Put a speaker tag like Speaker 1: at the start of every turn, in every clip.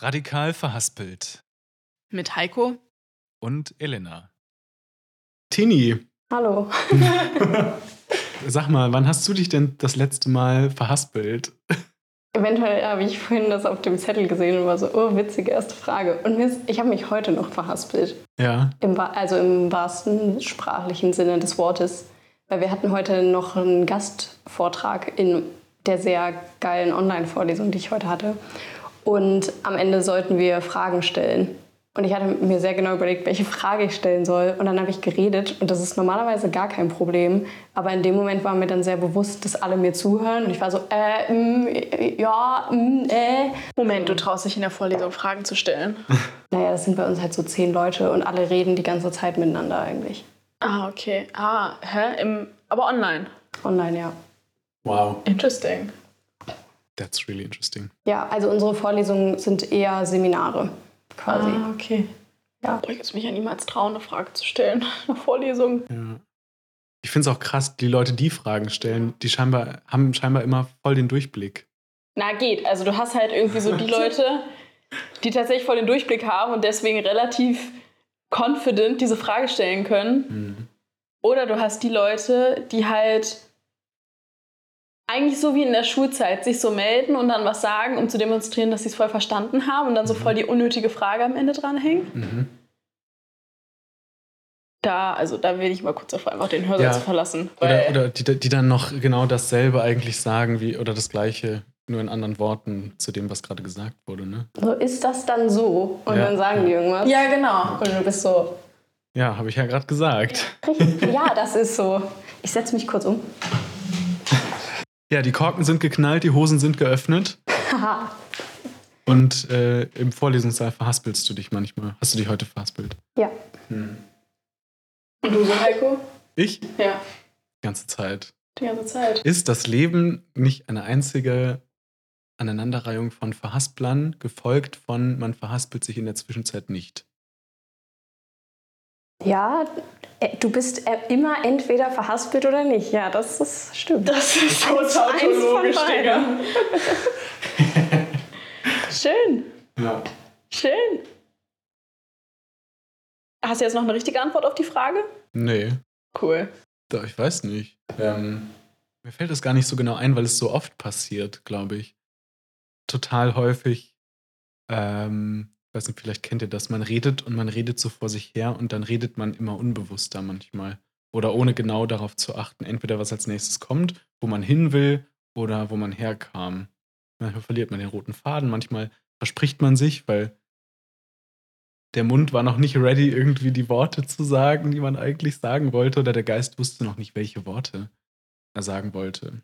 Speaker 1: Radikal verhaspelt.
Speaker 2: Mit Heiko.
Speaker 1: Und Elena.
Speaker 3: Tini,
Speaker 4: Hallo.
Speaker 3: sag mal, wann hast du dich denn das letzte Mal verhaspelt?
Speaker 4: Eventuell habe ich vorhin das auf dem Zettel gesehen und war so, oh, witzige erste Frage. Und ist, ich habe mich heute noch verhaspelt.
Speaker 3: Ja.
Speaker 4: Im, also im wahrsten sprachlichen Sinne des Wortes. Weil wir hatten heute noch einen Gastvortrag in der sehr geilen Online-Vorlesung, die ich heute hatte. Und am Ende sollten wir Fragen stellen. Und ich hatte mir sehr genau überlegt, welche Frage ich stellen soll. Und dann habe ich geredet. Und das ist normalerweise gar kein Problem. Aber in dem Moment war mir dann sehr bewusst, dass alle mir zuhören. Und ich war so, äh, mm, ja, mm, äh.
Speaker 2: Moment, du traust dich in der Vorlesung Fragen zu stellen.
Speaker 4: Naja, das sind bei uns halt so zehn Leute und alle reden die ganze Zeit miteinander eigentlich.
Speaker 2: Ah, okay. Ah, hä? Im, aber online.
Speaker 4: Online, ja.
Speaker 3: Wow,
Speaker 2: Interesting.
Speaker 3: That's really interesting.
Speaker 4: Ja, also unsere Vorlesungen sind eher Seminare quasi.
Speaker 2: Ah, okay.
Speaker 4: Ja.
Speaker 2: Ich würde mich ja niemals trauen, eine Frage zu stellen. Eine Vorlesung.
Speaker 3: Ja. Ich finde es auch krass, die Leute, die Fragen stellen, die scheinbar haben scheinbar immer voll den Durchblick.
Speaker 2: Na, geht. Also du hast halt irgendwie so die Leute, die tatsächlich voll den Durchblick haben und deswegen relativ confident diese Frage stellen können.
Speaker 3: Hm.
Speaker 2: Oder du hast die Leute, die halt eigentlich so wie in der Schulzeit sich so melden und dann was sagen, um zu demonstrieren, dass sie es voll verstanden haben und dann so voll die unnötige Frage am Ende dranhängen.
Speaker 3: Mhm.
Speaker 2: Da, also da will ich mal kurz davor einfach den Hörsatz
Speaker 3: Ja.
Speaker 2: verlassen. Weil,
Speaker 3: Oder, oder die, die dann noch genau dasselbe eigentlich sagen wie oder das gleiche, nur in anderen Worten zu dem, was gerade gesagt wurde. Ne?
Speaker 4: So ist das dann so und
Speaker 3: Ja.
Speaker 4: dann sagen die irgendwas.
Speaker 2: ja, genau.
Speaker 4: Und du bist so,
Speaker 3: Ja, habe ich ja gerade gesagt.
Speaker 4: richtig, ja, das ist so. Ich setze mich kurz um.
Speaker 3: Ja, die Korken sind geknallt, die Hosen sind geöffnet.
Speaker 4: Haha.
Speaker 3: Und äh, im Vorlesungssaal verhaspelst du dich manchmal. Hast du dich heute verhaspelt?
Speaker 4: ja.
Speaker 2: Und du so, Heiko?
Speaker 3: Ich?
Speaker 2: Ja,
Speaker 3: Die ganze Zeit.
Speaker 2: die ganze Zeit.
Speaker 3: Ist das Leben nicht eine einzige Aneinanderreihung von Verhasplern, gefolgt von man verhaspelt sich in der Zwischenzeit nicht?
Speaker 4: Ja, äh, du bist äh, immer entweder verhaspelt oder nicht. Ja, das ist, stimmt.
Speaker 2: Das ist so
Speaker 4: Eins- eins von
Speaker 2: tautologisch. Digga. Schön,
Speaker 3: Ja.
Speaker 2: schön. Hast du jetzt noch eine richtige Antwort auf die Frage?
Speaker 3: Nee,
Speaker 2: Cool.
Speaker 3: doch, ich weiß nicht. Ähm, mir fällt das gar nicht so genau ein, weil es so oft passiert, glaube ich. Total häufig. Ähm, weiß nicht, vielleicht kennt ihr das. Man redet und man redet so vor sich her und dann redet man immer unbewusster manchmal. Oder ohne genau darauf zu achten, entweder was als nächstes kommt, wo man hin will oder wo man herkam. Manchmal verliert man den roten Faden, manchmal verspricht man sich, weil der Mund war noch nicht ready, irgendwie die Worte zu sagen, die man eigentlich sagen wollte, oder der Geist wusste noch nicht, welche Worte er sagen wollte.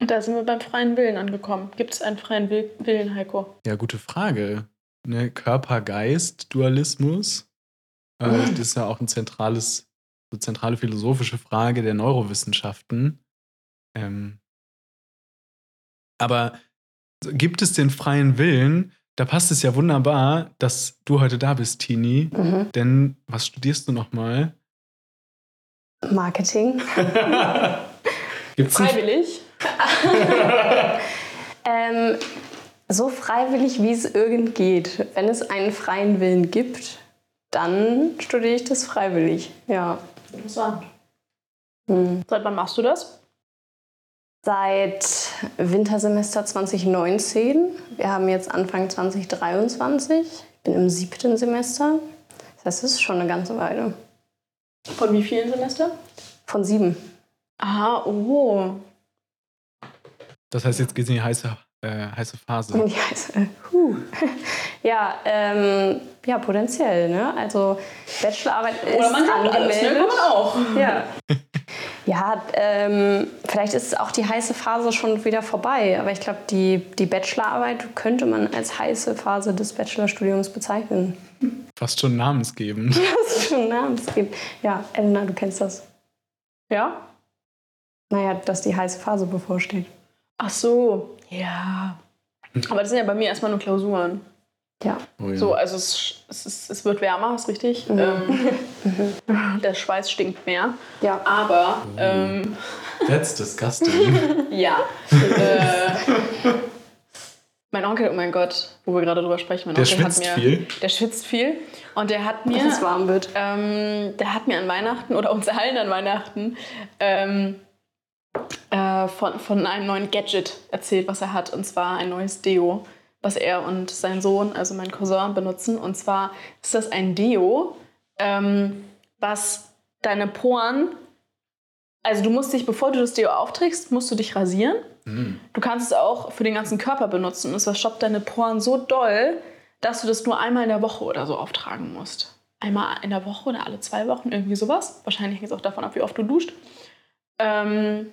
Speaker 2: Und da sind wir beim freien Willen angekommen. Gibt es einen freien Will Willen, Heiko?
Speaker 3: Ja, gute Frage. Ne, Körper-Geist-Dualismus. Äh, das ist ja auch ein zentrales, so zentrale philosophische Frage der Neurowissenschaften. Ähm, aber gibt es den freien Willen? Da passt es ja wunderbar, dass du heute da bist, Tini.
Speaker 4: Mhm.
Speaker 3: Denn was studierst du nochmal?
Speaker 4: Marketing.
Speaker 3: Gibt's nicht?
Speaker 2: Freiwillig?
Speaker 4: Ähm, so freiwillig, wie es irgend geht. Wenn es einen freien Willen gibt, dann studiere ich das freiwillig. Ja.
Speaker 2: Interessant.
Speaker 4: Hm.
Speaker 2: Seit wann machst du das?
Speaker 4: Seit Wintersemester 2019. Wir haben jetzt Anfang 2023. Ich bin im siebten Semester. Das heißt, es ist schon eine ganze Weile.
Speaker 2: Von wie vielen Semester?
Speaker 4: Von sieben.
Speaker 2: Ah, oh.
Speaker 3: Das heißt, jetzt geht es in die heiße, äh, heiße Phase.
Speaker 4: Und die heißt, äh, huh. Ja, ähm, ja, potenziell. Ne? Also Bachelorarbeit ist
Speaker 2: Oder man kann alles, ne? Kann man auch.
Speaker 4: Ja. Ja, ähm, vielleicht ist auch die heiße Phase schon wieder vorbei, aber ich glaube, die, die Bachelorarbeit könnte man als heiße Phase des Bachelorstudiums bezeichnen.
Speaker 3: Fast schon namensgebend.
Speaker 4: Das ist schon Namensgebend. Ja, Elena, du kennst das.
Speaker 2: Ja?
Speaker 4: Naja, dass die heiße Phase bevorsteht.
Speaker 2: Ach so. Ja. Aber das sind ja bei mir erstmal nur Klausuren.
Speaker 4: Ja.
Speaker 3: Oh ja.
Speaker 2: So, also es, es, es wird wärmer, ist richtig. Ähm, der Schweiß stinkt mehr.
Speaker 4: Ja.
Speaker 2: Aber ähm,
Speaker 3: That's disgusting.
Speaker 2: ja. äh, Mein Onkel, oh mein Gott, wo wir gerade drüber sprechen, mein
Speaker 3: Der
Speaker 2: Onkel
Speaker 3: schwitzt
Speaker 2: hat mir,
Speaker 3: viel?
Speaker 2: Der schwitzt viel und der hat mir,
Speaker 4: Dass es warm wird.
Speaker 2: ähm, der hat mir an Weihnachten oder uns allen an Weihnachten ähm, äh, von, von einem neuen Gadget erzählt, was er hat. Und zwar ein neues Deo, was er und sein Sohn, also mein Cousin, benutzen. Und zwar ist das ein Deo, ähm, was deine Poren, also du musst dich, bevor du das Deo aufträgst, musst du dich rasieren.
Speaker 3: Hm.
Speaker 2: Du kannst es auch für den ganzen Körper benutzen. Und es verstopft deine Poren so doll, dass du das nur einmal in der Woche oder so auftragen musst. Einmal in der Woche oder alle zwei Wochen, irgendwie sowas. Wahrscheinlich hängt es auch davon ab, wie oft du duscht. Ähm,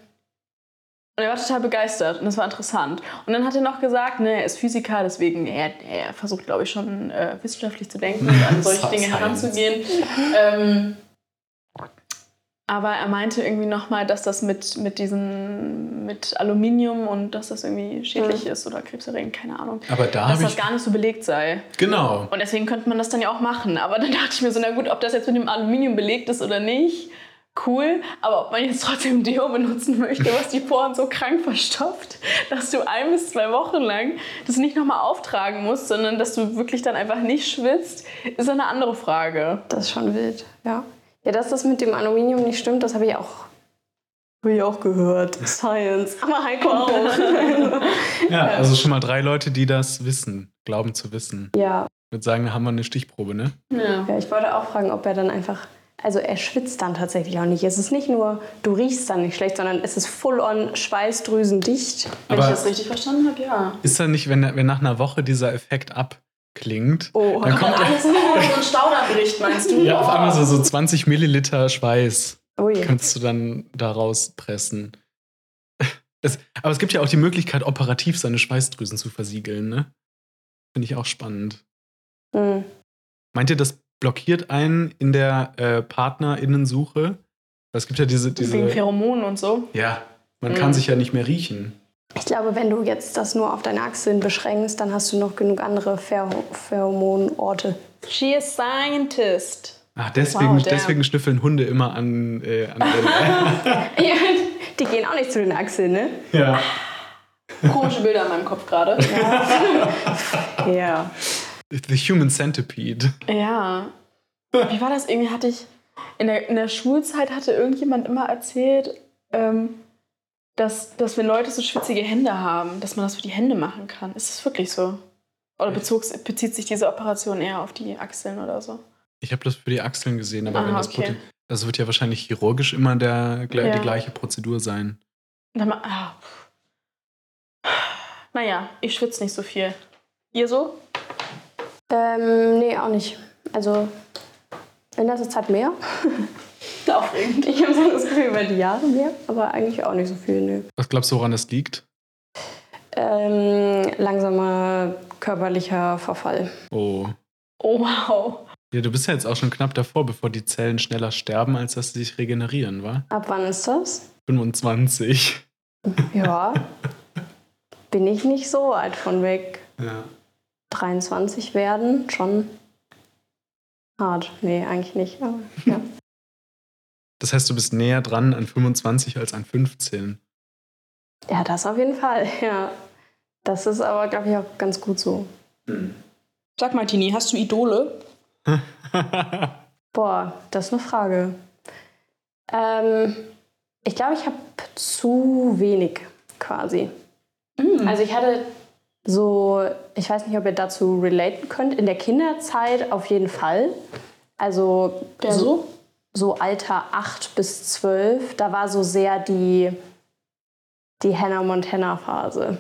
Speaker 2: und er war total begeistert und das war interessant. Und dann hat er noch gesagt, ne, er ist Physiker, deswegen, er, er versucht, glaube ich, schon äh, wissenschaftlich zu denken und an solche Dinge heranzugehen. Ähm, aber er meinte irgendwie nochmal, dass das mit, mit diesen, mit Aluminium und dass das irgendwie schädlich ist oder krebserregend, keine Ahnung.
Speaker 3: Aber da
Speaker 2: dass das
Speaker 3: ich.
Speaker 2: gar nicht so belegt sei.
Speaker 3: Genau.
Speaker 2: Und deswegen könnte man das dann ja auch machen. Aber dann dachte ich mir so, na gut, ob das jetzt mit dem Aluminium belegt ist oder nicht, cool. Aber ob man jetzt trotzdem Deo benutzen möchte, was die Poren so krank verstopft, dass du ein bis zwei Wochen lang das nicht nochmal auftragen musst, sondern dass du wirklich dann einfach nicht schwitzt, ist eine andere Frage.
Speaker 4: Das ist schon wild, ja. Ja, dass das mit dem Aluminium nicht stimmt, das habe ich auch, hab ich auch gehört. Science. Aber Heiko auch.
Speaker 3: Ja, also schon mal drei Leute, die das wissen, glauben zu wissen.
Speaker 4: ja.
Speaker 3: Ich würde sagen, da haben wir eine Stichprobe, ne?
Speaker 2: Ja.
Speaker 4: ja, ich wollte auch fragen, ob er dann einfach. Also er schwitzt dann tatsächlich auch nicht. Es ist nicht nur, du riechst dann nicht schlecht, sondern es ist full-on schweißdrüsendicht.
Speaker 2: Wenn
Speaker 3: Aber-
Speaker 2: ich das richtig verstanden habe, ja.
Speaker 3: Ist da nicht, wenn, wenn nach einer Woche dieser Effekt abklingt,
Speaker 4: Oh,
Speaker 3: dann kommt
Speaker 2: Alles so ein Stauder bricht, meinst du?
Speaker 3: ja auf einmal so, so 20 Milliliter Schweiß
Speaker 4: ui.
Speaker 3: kannst du dann da rauspressen. Es, aber es gibt ja auch die Möglichkeit, operativ seine Schweißdrüsen zu versiegeln, ne? Finde ich auch spannend.
Speaker 4: Hm.
Speaker 3: Meint ihr, das blockiert einen in der äh, PartnerInnensuche? Es gibt ja diese. diese
Speaker 2: Wegen Pheromonen und so.
Speaker 3: ja, man
Speaker 2: Mhm.
Speaker 3: kann sich ja nicht mehr riechen.
Speaker 4: Ich glaube, wenn du jetzt das nur auf deine Achseln beschränkst, dann hast du noch genug andere Pher Pheromonorte.
Speaker 2: She is scientist.
Speaker 3: Ach, deswegen,
Speaker 2: Wow,
Speaker 3: deswegen schnüffeln Hunde immer an, äh, an den,
Speaker 4: Die gehen auch nicht zu den Achseln, ne?
Speaker 3: Ja.
Speaker 2: Komische Bilder in meinem Kopf gerade.
Speaker 4: Ja.
Speaker 3: The Human Centipede.
Speaker 2: Ja. Wie war das? Irgendwie hatte ich. In der, in der Schulzeit hatte irgendjemand immer erzählt, ähm, dass, dass wenn Leute so schwitzige Hände haben, dass man das für die Hände machen kann. Ist das wirklich so? Oder bezog, bezieht sich diese Operation eher auf die Achseln oder so?
Speaker 3: Ich habe das für die Achseln gesehen, aber
Speaker 2: Ah,
Speaker 3: wenn das
Speaker 2: okay.
Speaker 3: Das wird ja wahrscheinlich chirurgisch immer der,
Speaker 2: Ja.
Speaker 3: die gleiche Prozedur sein.
Speaker 2: Dann ah. Naja, ich schwitze nicht so viel. Ihr so?
Speaker 4: Ähm, nee, auch nicht. Also in letzter Zeit mehr.
Speaker 2: Aufregend.
Speaker 4: Ich habe so das Gefühl, über die Jahre mehr, aber eigentlich auch nicht so viel, ne.
Speaker 3: Was glaubst du, woran das liegt?
Speaker 4: Ähm, langsamer körperlicher Verfall.
Speaker 3: Oh.
Speaker 2: Oh, wow.
Speaker 3: Ja, du bist ja jetzt auch schon knapp davor, bevor die Zellen schneller sterben, als dass sie sich regenerieren, wa?
Speaker 4: Ab wann ist das?
Speaker 3: 25.
Speaker 4: Ja. Bin ich nicht so weit von weg.
Speaker 3: Ja.
Speaker 4: 23 werden, schon hart. Nee, eigentlich nicht. Aber, ja.
Speaker 3: Das heißt, du bist näher dran an 25 als an 15.
Speaker 4: ja, das auf jeden Fall, ja. Das ist aber, glaube ich, auch ganz gut so.
Speaker 2: Sag mal, Tini, hast du Idole?
Speaker 4: Boah, das ist eine Frage. Ähm, ich glaube, ich habe zu wenig quasi. Also ich hatte so, ich weiß nicht, ob ihr dazu relaten könnt, in der Kinderzeit auf jeden Fall. Also
Speaker 2: Wer so?
Speaker 4: so Alter 8 bis 12, da war so sehr die, die Hannah Montana-Phase.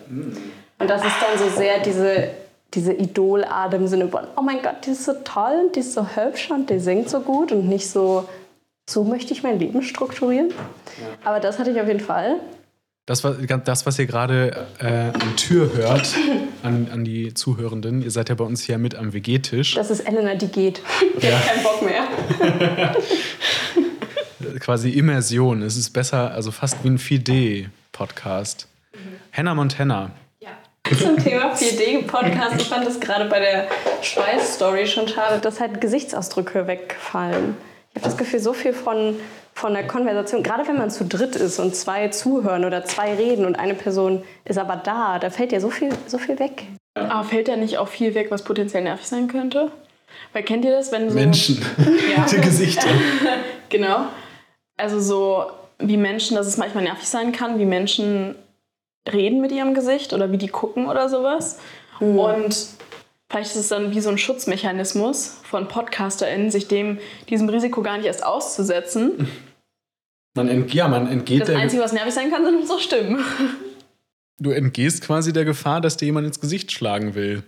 Speaker 4: Und das ist dann so sehr diese, diese Idolart im Sinne von, oh mein Gott, die ist so toll und die ist so hübsch und die singt so gut und nicht so, so möchte ich mein Leben strukturieren. Aber das hatte ich auf jeden Fall.
Speaker 3: Das, was, das, was ihr gerade äh, an Tür hört, an, an die Zuhörenden, ihr seid ja bei uns hier mit am WG-Tisch.
Speaker 4: Das ist Elena, die geht. Die
Speaker 3: Ja.
Speaker 4: hat keinen Bock mehr.
Speaker 3: Quasi Immersion. Es ist besser, also fast wie ein 4D-Podcast. Hannah Montana.
Speaker 4: Zum Thema 4D-Podcast. Ich fand das gerade bei der Schweiß-Story schon schade, dass halt Gesichtsausdrücke wegfallen. Ich habe das Gefühl, so viel von, von der Konversation, gerade wenn man zu dritt ist und zwei zuhören oder zwei reden und eine Person ist aber da, da fällt ja so viel, so viel weg.
Speaker 2: Aber fällt da nicht auch viel weg, was potenziell nervig sein könnte? Weil kennt ihr das, wenn so.
Speaker 3: Menschen.
Speaker 2: Ja.
Speaker 3: Die Gesichter.
Speaker 2: Genau. Also so wie Menschen, dass es manchmal nervig sein kann, wie Menschen reden mit ihrem Gesicht oder wie die gucken oder sowas. Und vielleicht ist es dann wie so ein Schutzmechanismus von PodcasterInnen, sich dem, diesem Risiko gar nicht erst auszusetzen.
Speaker 3: Man ent, ja, man entgeht
Speaker 2: Das
Speaker 3: der,
Speaker 2: Einzige, was nervig sein kann, sind unsere Stimmen.
Speaker 3: Du entgehst quasi der Gefahr, dass dir jemand ins Gesicht schlagen will.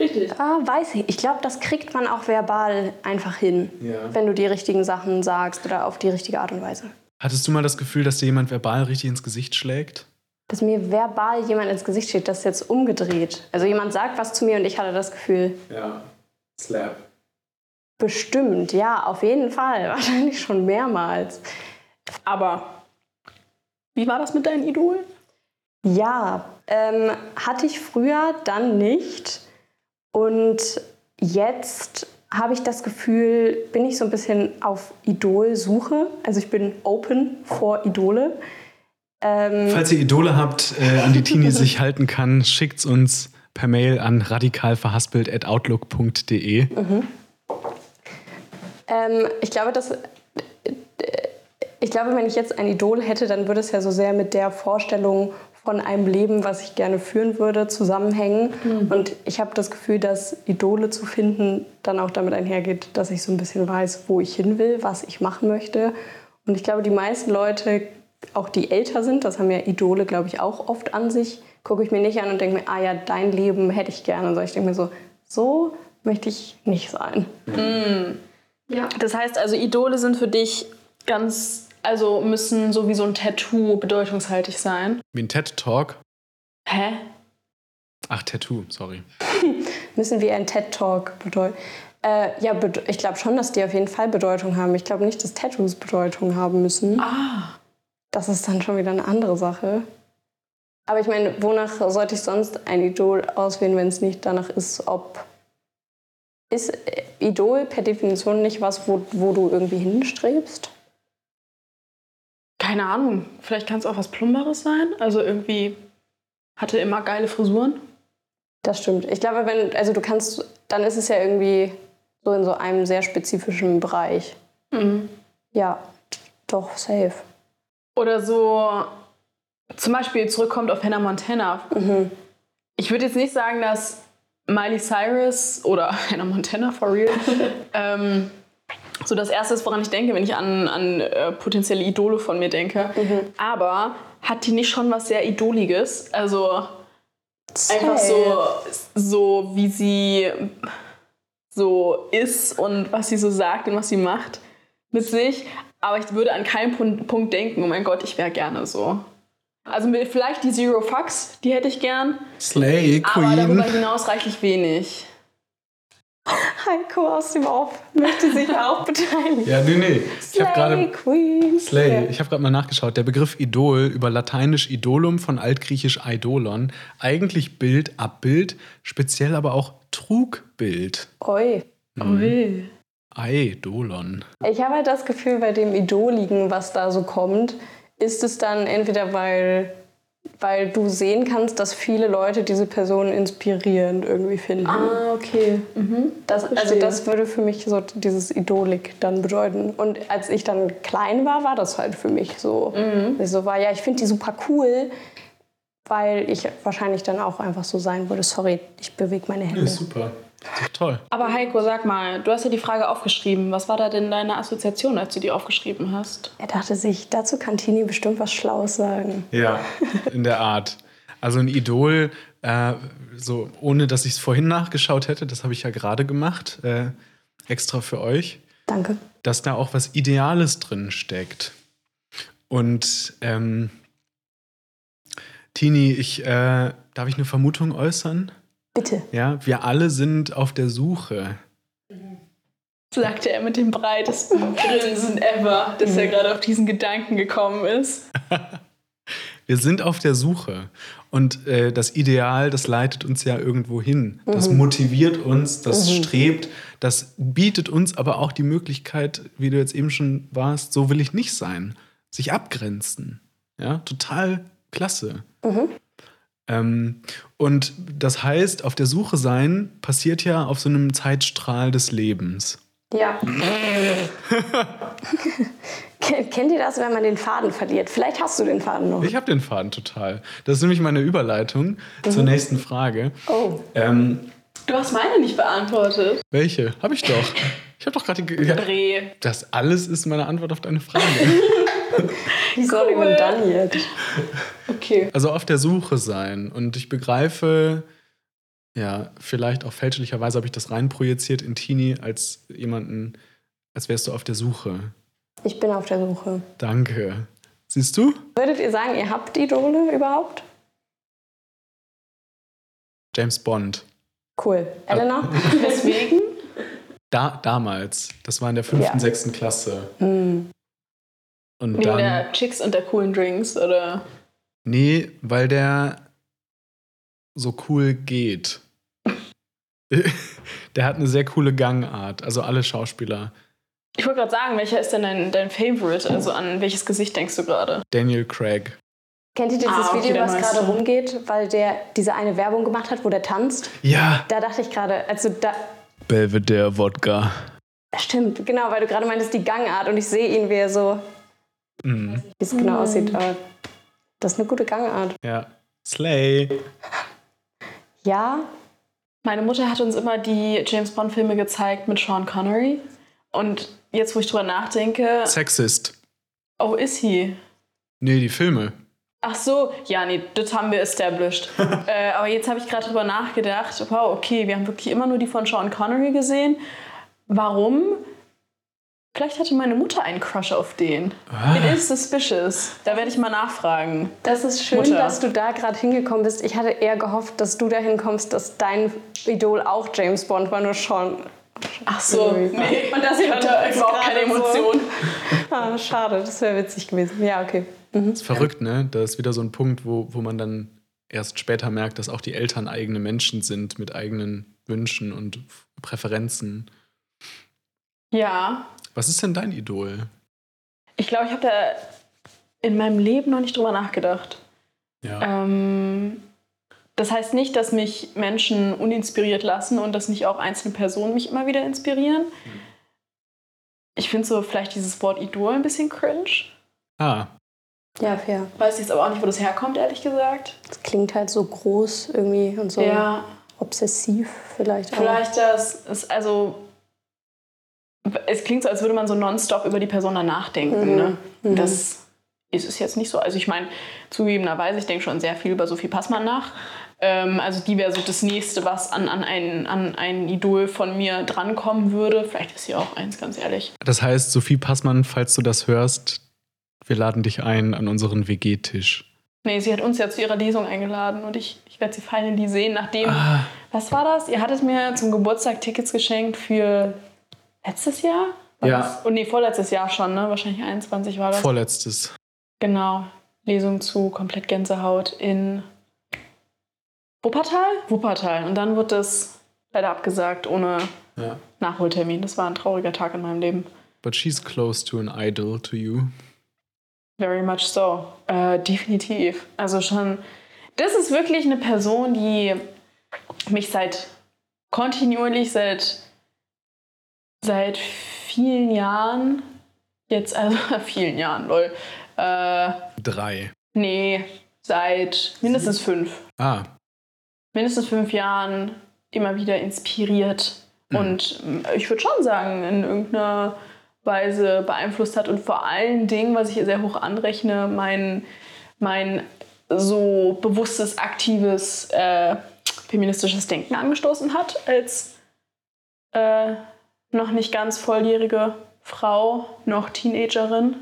Speaker 2: Richtig.
Speaker 4: Ah, weiß ich. Ich glaube, das kriegt man auch verbal einfach hin,
Speaker 3: Ja.
Speaker 4: wenn du die richtigen Sachen sagst oder auf die richtige Art und Weise.
Speaker 3: Hattest du mal das Gefühl, dass dir jemand verbal richtig ins Gesicht schlägt?
Speaker 4: Dass mir verbal jemand ins Gesicht steht, das ist jetzt umgedreht. Also jemand sagt was zu mir und ich hatte das Gefühl,
Speaker 3: Ja. Slap.
Speaker 4: bestimmt, ja, auf jeden Fall. Wahrscheinlich schon mehrmals.
Speaker 2: Aber wie war das mit deinen Idolen?
Speaker 4: Ja, ähm, hatte ich früher dann nicht. Und jetzt habe ich das Gefühl, bin ich so ein bisschen auf Idolsuche. Also ich bin open vor Idole. Ähm,
Speaker 3: Falls ihr Idole habt, äh, an die Tini sich halten kann, schickt's uns per Mail an radikalverhaspelt.outlook.de.
Speaker 4: Ähm, ich glaube, dass. Ich glaube, wenn ich jetzt ein Idol hätte, dann würde es ja so sehr mit der Vorstellung von einem Leben, was ich gerne führen würde, zusammenhängen. Und ich habe das Gefühl, dass Idole zu finden dann auch damit einhergeht, dass ich so ein bisschen weiß, wo ich hin will, was ich machen möchte. Und ich glaube, die meisten Leute, auch die älter sind, das haben ja Idole, glaube ich, auch oft an sich, gucke ich mir nicht an und denke mir, ah ja, dein Leben hätte ich gerne. Und so, ich denke mir so, so möchte ich nicht sein. Ja.
Speaker 2: Das heißt also, Idole sind für dich ganz, also müssen so wie so ein Tattoo bedeutungshaltig sein.
Speaker 3: Wie ein TED-Talk.
Speaker 2: Hä?
Speaker 3: Ach, Tattoo, sorry.
Speaker 4: müssen wie ein TED-Talk bedeuten. Äh, ja, ich glaube schon, dass die auf jeden Fall Bedeutung haben. Ich glaube nicht, dass Tattoos Bedeutung haben müssen.
Speaker 2: Ah.
Speaker 4: Das ist dann schon wieder eine andere Sache. Aber ich meine, wonach sollte ich sonst ein Idol auswählen, wenn es nicht danach ist, ob. Ist äh, Idol per Definition nicht was, wo, wo du irgendwie hinstrebst?
Speaker 2: Keine Ahnung. Vielleicht kann es auch was Plumberes sein. Also irgendwie hatte immer geile Frisuren.
Speaker 4: Das stimmt. Ich glaube, wenn, also du kannst, dann ist es ja irgendwie so in so einem sehr spezifischen Bereich.
Speaker 2: Mhm.
Speaker 4: Ja, doch, safe.
Speaker 2: Oder so zum Beispiel zurückkommt auf Hannah Montana.
Speaker 4: Mhm.
Speaker 2: Ich würde jetzt nicht sagen, dass Miley Cyrus oder Hannah Montana for real ähm, so das Erste ist, woran ich denke, wenn ich an, an äh, potenzielle Idole von mir denke. Aber hat die nicht schon was sehr Idoliges? Also einfach so, so wie sie so ist und was sie so sagt und was sie macht mit sich. Aber ich würde an keinen Punkt, denken, oh mein Gott, ich wäre gerne so. Also mit, vielleicht die Zero Fucks, die hätte ich gern.
Speaker 3: Slay,
Speaker 2: Aber darüber
Speaker 3: Queen.
Speaker 2: hinaus reichlich wenig.
Speaker 4: Heiko aus dem Off möchte sich auch beteiligen.
Speaker 3: Ja, nee, nee. Ich habe gerade
Speaker 4: Queen.
Speaker 3: Slay. Ich habe gerade mal nachgeschaut. Der Begriff Idol über lateinisch Idolum von altgriechisch Eidolon, eigentlich Bild, Abbild, speziell aber auch Trugbild.
Speaker 4: Oi.
Speaker 2: Ui.
Speaker 3: Eidolon.
Speaker 4: Ich habe halt das Gefühl, bei dem Idoligen, was da so kommt, ist es dann entweder, weil, weil du sehen kannst, dass viele Leute diese Person inspirierend irgendwie finden.
Speaker 2: Ah, okay. Mhm.
Speaker 4: Das, also das würde für mich so dieses Idolik dann bedeuten. Und als ich dann klein war, war das halt für mich so. Ich so war, ja, ich finde die super cool, weil ich wahrscheinlich dann auch einfach so sein würde. Sorry, ich bewege meine Hände.
Speaker 3: Ja, super. Toll.
Speaker 2: Aber Heiko, sag mal, du hast ja die Frage aufgeschrieben. Was war da denn deine Assoziation, als du die aufgeschrieben hast?
Speaker 4: er dachte sich, dazu kann Tini bestimmt was Schlaues sagen.
Speaker 3: Ja, in der Art. Also ein Idol, äh, so ohne dass ich es vorhin nachgeschaut hätte, das habe ich ja gerade gemacht, äh, extra für euch,
Speaker 4: Danke.
Speaker 3: dass da auch was Ideales drin steckt. Und ähm, Tini, ich, äh, darf ich eine Vermutung äußern?
Speaker 4: Bitte.
Speaker 3: Ja, wir alle sind auf der Suche.
Speaker 2: Sagte er mit dem breitesten Grinsen ever, dass er gerade auf diesen Gedanken gekommen ist.
Speaker 3: Wir sind auf der Suche. Und äh, das Ideal, das leitet uns ja irgendwo hin. Das motiviert uns, das strebt, das bietet uns aber auch die Möglichkeit, wie du jetzt eben schon warst, so will ich nicht sein. Sich abgrenzen. Ja, total klasse. Ähm, und das heißt, auf der Suche sein passiert ja auf so einem Zeitstrahl des Lebens.
Speaker 4: Ja. Kennt ihr das, wenn man den Faden verliert? Vielleicht hast du den Faden noch.
Speaker 3: Ich habe den Faden total. Das ist nämlich meine Überleitung mhm. zur nächsten Frage.
Speaker 4: Oh.
Speaker 3: Ähm,
Speaker 2: du hast meine nicht beantwortet.
Speaker 3: Welche? Habe ich doch. Ich habe doch gerade. Ja,
Speaker 2: Dreh.
Speaker 3: Das alles ist meine Antwort auf deine Frage.
Speaker 4: He's not even done yet.
Speaker 2: Okay.
Speaker 3: Also auf der Suche sein. Und ich begreife, ja, vielleicht auch fälschlicherweise habe ich das reinprojiziert in Tini als jemanden, als wärst du auf der Suche.
Speaker 4: Ich bin auf der Suche.
Speaker 3: Danke. Siehst du?
Speaker 4: Würdet ihr sagen, ihr habt Idole überhaupt?
Speaker 3: James Bond.
Speaker 4: Cool. Elena?
Speaker 2: Weswegen?
Speaker 3: Da, damals. Das war in der fünften, ja. sechsten Klasse.
Speaker 4: Hm.
Speaker 3: Und
Speaker 2: Wegen
Speaker 3: dann,
Speaker 2: der Chicks und der coolen Drinks, oder?
Speaker 3: Nee, weil der so cool geht. der hat eine sehr coole Gangart. Also alle Schauspieler.
Speaker 2: Ich wollte gerade sagen, welcher ist denn dein, dein Favorite? Also an welches Gesicht denkst du gerade?
Speaker 3: Daniel Craig.
Speaker 4: Kennt ihr dieses
Speaker 2: Ah, okay,
Speaker 4: Video, was gerade rumgeht, weil der diese eine Werbung gemacht hat, wo der tanzt?
Speaker 3: Ja.
Speaker 4: Da dachte ich gerade, also da.
Speaker 3: Belvedere Wodka.
Speaker 4: Stimmt, genau, weil du gerade meintest, die Gangart und ich sehe ihn, wie er so,
Speaker 3: Mhm.
Speaker 4: wie es genau aussieht. Aber das ist eine gute Gangart.
Speaker 3: Ja. Slay.
Speaker 4: Ja,
Speaker 2: Meine Mutter hat uns immer die James Bond-Filme gezeigt mit Sean Connery. Und jetzt, wo ich drüber nachdenke,
Speaker 3: Sexist.
Speaker 2: oh, ist he?
Speaker 3: Nee, die Filme.
Speaker 2: Ach so, ja, nee, das haben wir established. äh, aber jetzt habe ich gerade drüber nachgedacht, wow, okay, wir haben wirklich immer nur die von Sean Connery gesehen. Warum? Vielleicht hatte meine Mutter einen Crush auf den.
Speaker 3: Ah.
Speaker 2: It is suspicious. Da werde ich mal nachfragen.
Speaker 4: das ist schön,
Speaker 2: Mutter.
Speaker 4: dass du da gerade hingekommen bist. Ich hatte eher gehofft, dass du dahin kommst, dass dein Idol auch James Bond war, nur Sean.
Speaker 2: Ach so, nee.
Speaker 4: Und das
Speaker 2: ich hatte überhaupt keine
Speaker 4: gerade so.
Speaker 2: Emotion.
Speaker 4: Ah, schade, das wäre witzig gewesen. Ja, okay. Mhm.
Speaker 3: ist verrückt, ne? Da ist wieder so ein Punkt, wo, wo man dann erst später merkt, dass auch die Eltern eigene Menschen sind mit eigenen Wünschen und Präferenzen.
Speaker 2: Ja,
Speaker 3: Was ist denn dein Idol?
Speaker 2: ich glaube, ich habe da in meinem Leben noch nicht drüber nachgedacht.
Speaker 3: Ja.
Speaker 2: Ähm, das heißt nicht, dass mich Menschen uninspiriert lassen und dass nicht auch einzelne Personen mich immer wieder inspirieren. Ich finde so vielleicht dieses Wort Idol ein bisschen cringe.
Speaker 3: Ah,
Speaker 4: Ja, fair.
Speaker 2: Weiß jetzt aber auch nicht, wo das herkommt, ehrlich gesagt.
Speaker 4: Das klingt halt so groß irgendwie und so
Speaker 2: Ja,
Speaker 4: obsessiv vielleicht. auch.
Speaker 2: vielleicht das ist also. Es klingt so, als würde man so nonstop über die Person dann nachdenken.
Speaker 4: Mhm.
Speaker 2: Ne?
Speaker 4: Mhm.
Speaker 2: Das ist es jetzt nicht so. Also ich meine, zugegebenerweise, ich denke schon sehr viel über Sophie Passmann nach. Ähm, also die wäre so das Nächste, was an, an, ein, an ein Idol von mir drankommen würde. Vielleicht ist sie auch eins, ganz ehrlich.
Speaker 3: das heißt, Sophie Passmann, falls du das hörst, wir laden dich ein an unseren WG-Tisch.
Speaker 2: Nee, sie hat uns ja zu ihrer Lesung eingeladen und ich, ich werde sie finally sehen, nachdem.
Speaker 3: Ah,
Speaker 2: Was war das? Ihr hattet mir zum Geburtstag Tickets geschenkt für letztes Jahr? War
Speaker 3: Ja.
Speaker 2: Das? Oh, nee, vorletztes Jahr schon, ne? Wahrscheinlich 21 war das.
Speaker 3: vorletztes.
Speaker 2: Genau. Lesung zu Komplett Gänsehaut in Wuppertal? Wuppertal. Und dann wird das leider abgesagt ohne
Speaker 3: Ja.
Speaker 2: Nachholtermin. Das war ein trauriger Tag in meinem Leben.
Speaker 3: But she's close to an idol to you.
Speaker 2: Very much so. Äh, definitiv. Also schon, das ist wirklich eine Person, die mich seit kontinuierlich seit seit vielen Jahren jetzt also vielen Jahren lol äh,
Speaker 3: Drei.
Speaker 2: nee seit mindestens fünf
Speaker 3: Ah,
Speaker 2: mindestens fünf Jahren immer wieder inspiriert
Speaker 3: Mhm.
Speaker 2: und ähm, ich würde schon sagen, in irgendeiner Weise beeinflusst hat und vor allen Dingen, was ich sehr hoch anrechne, mein, mein so bewusstes, aktives äh, feministisches Denken angestoßen hat als äh, noch nicht ganz volljährige Frau, noch Teenagerin.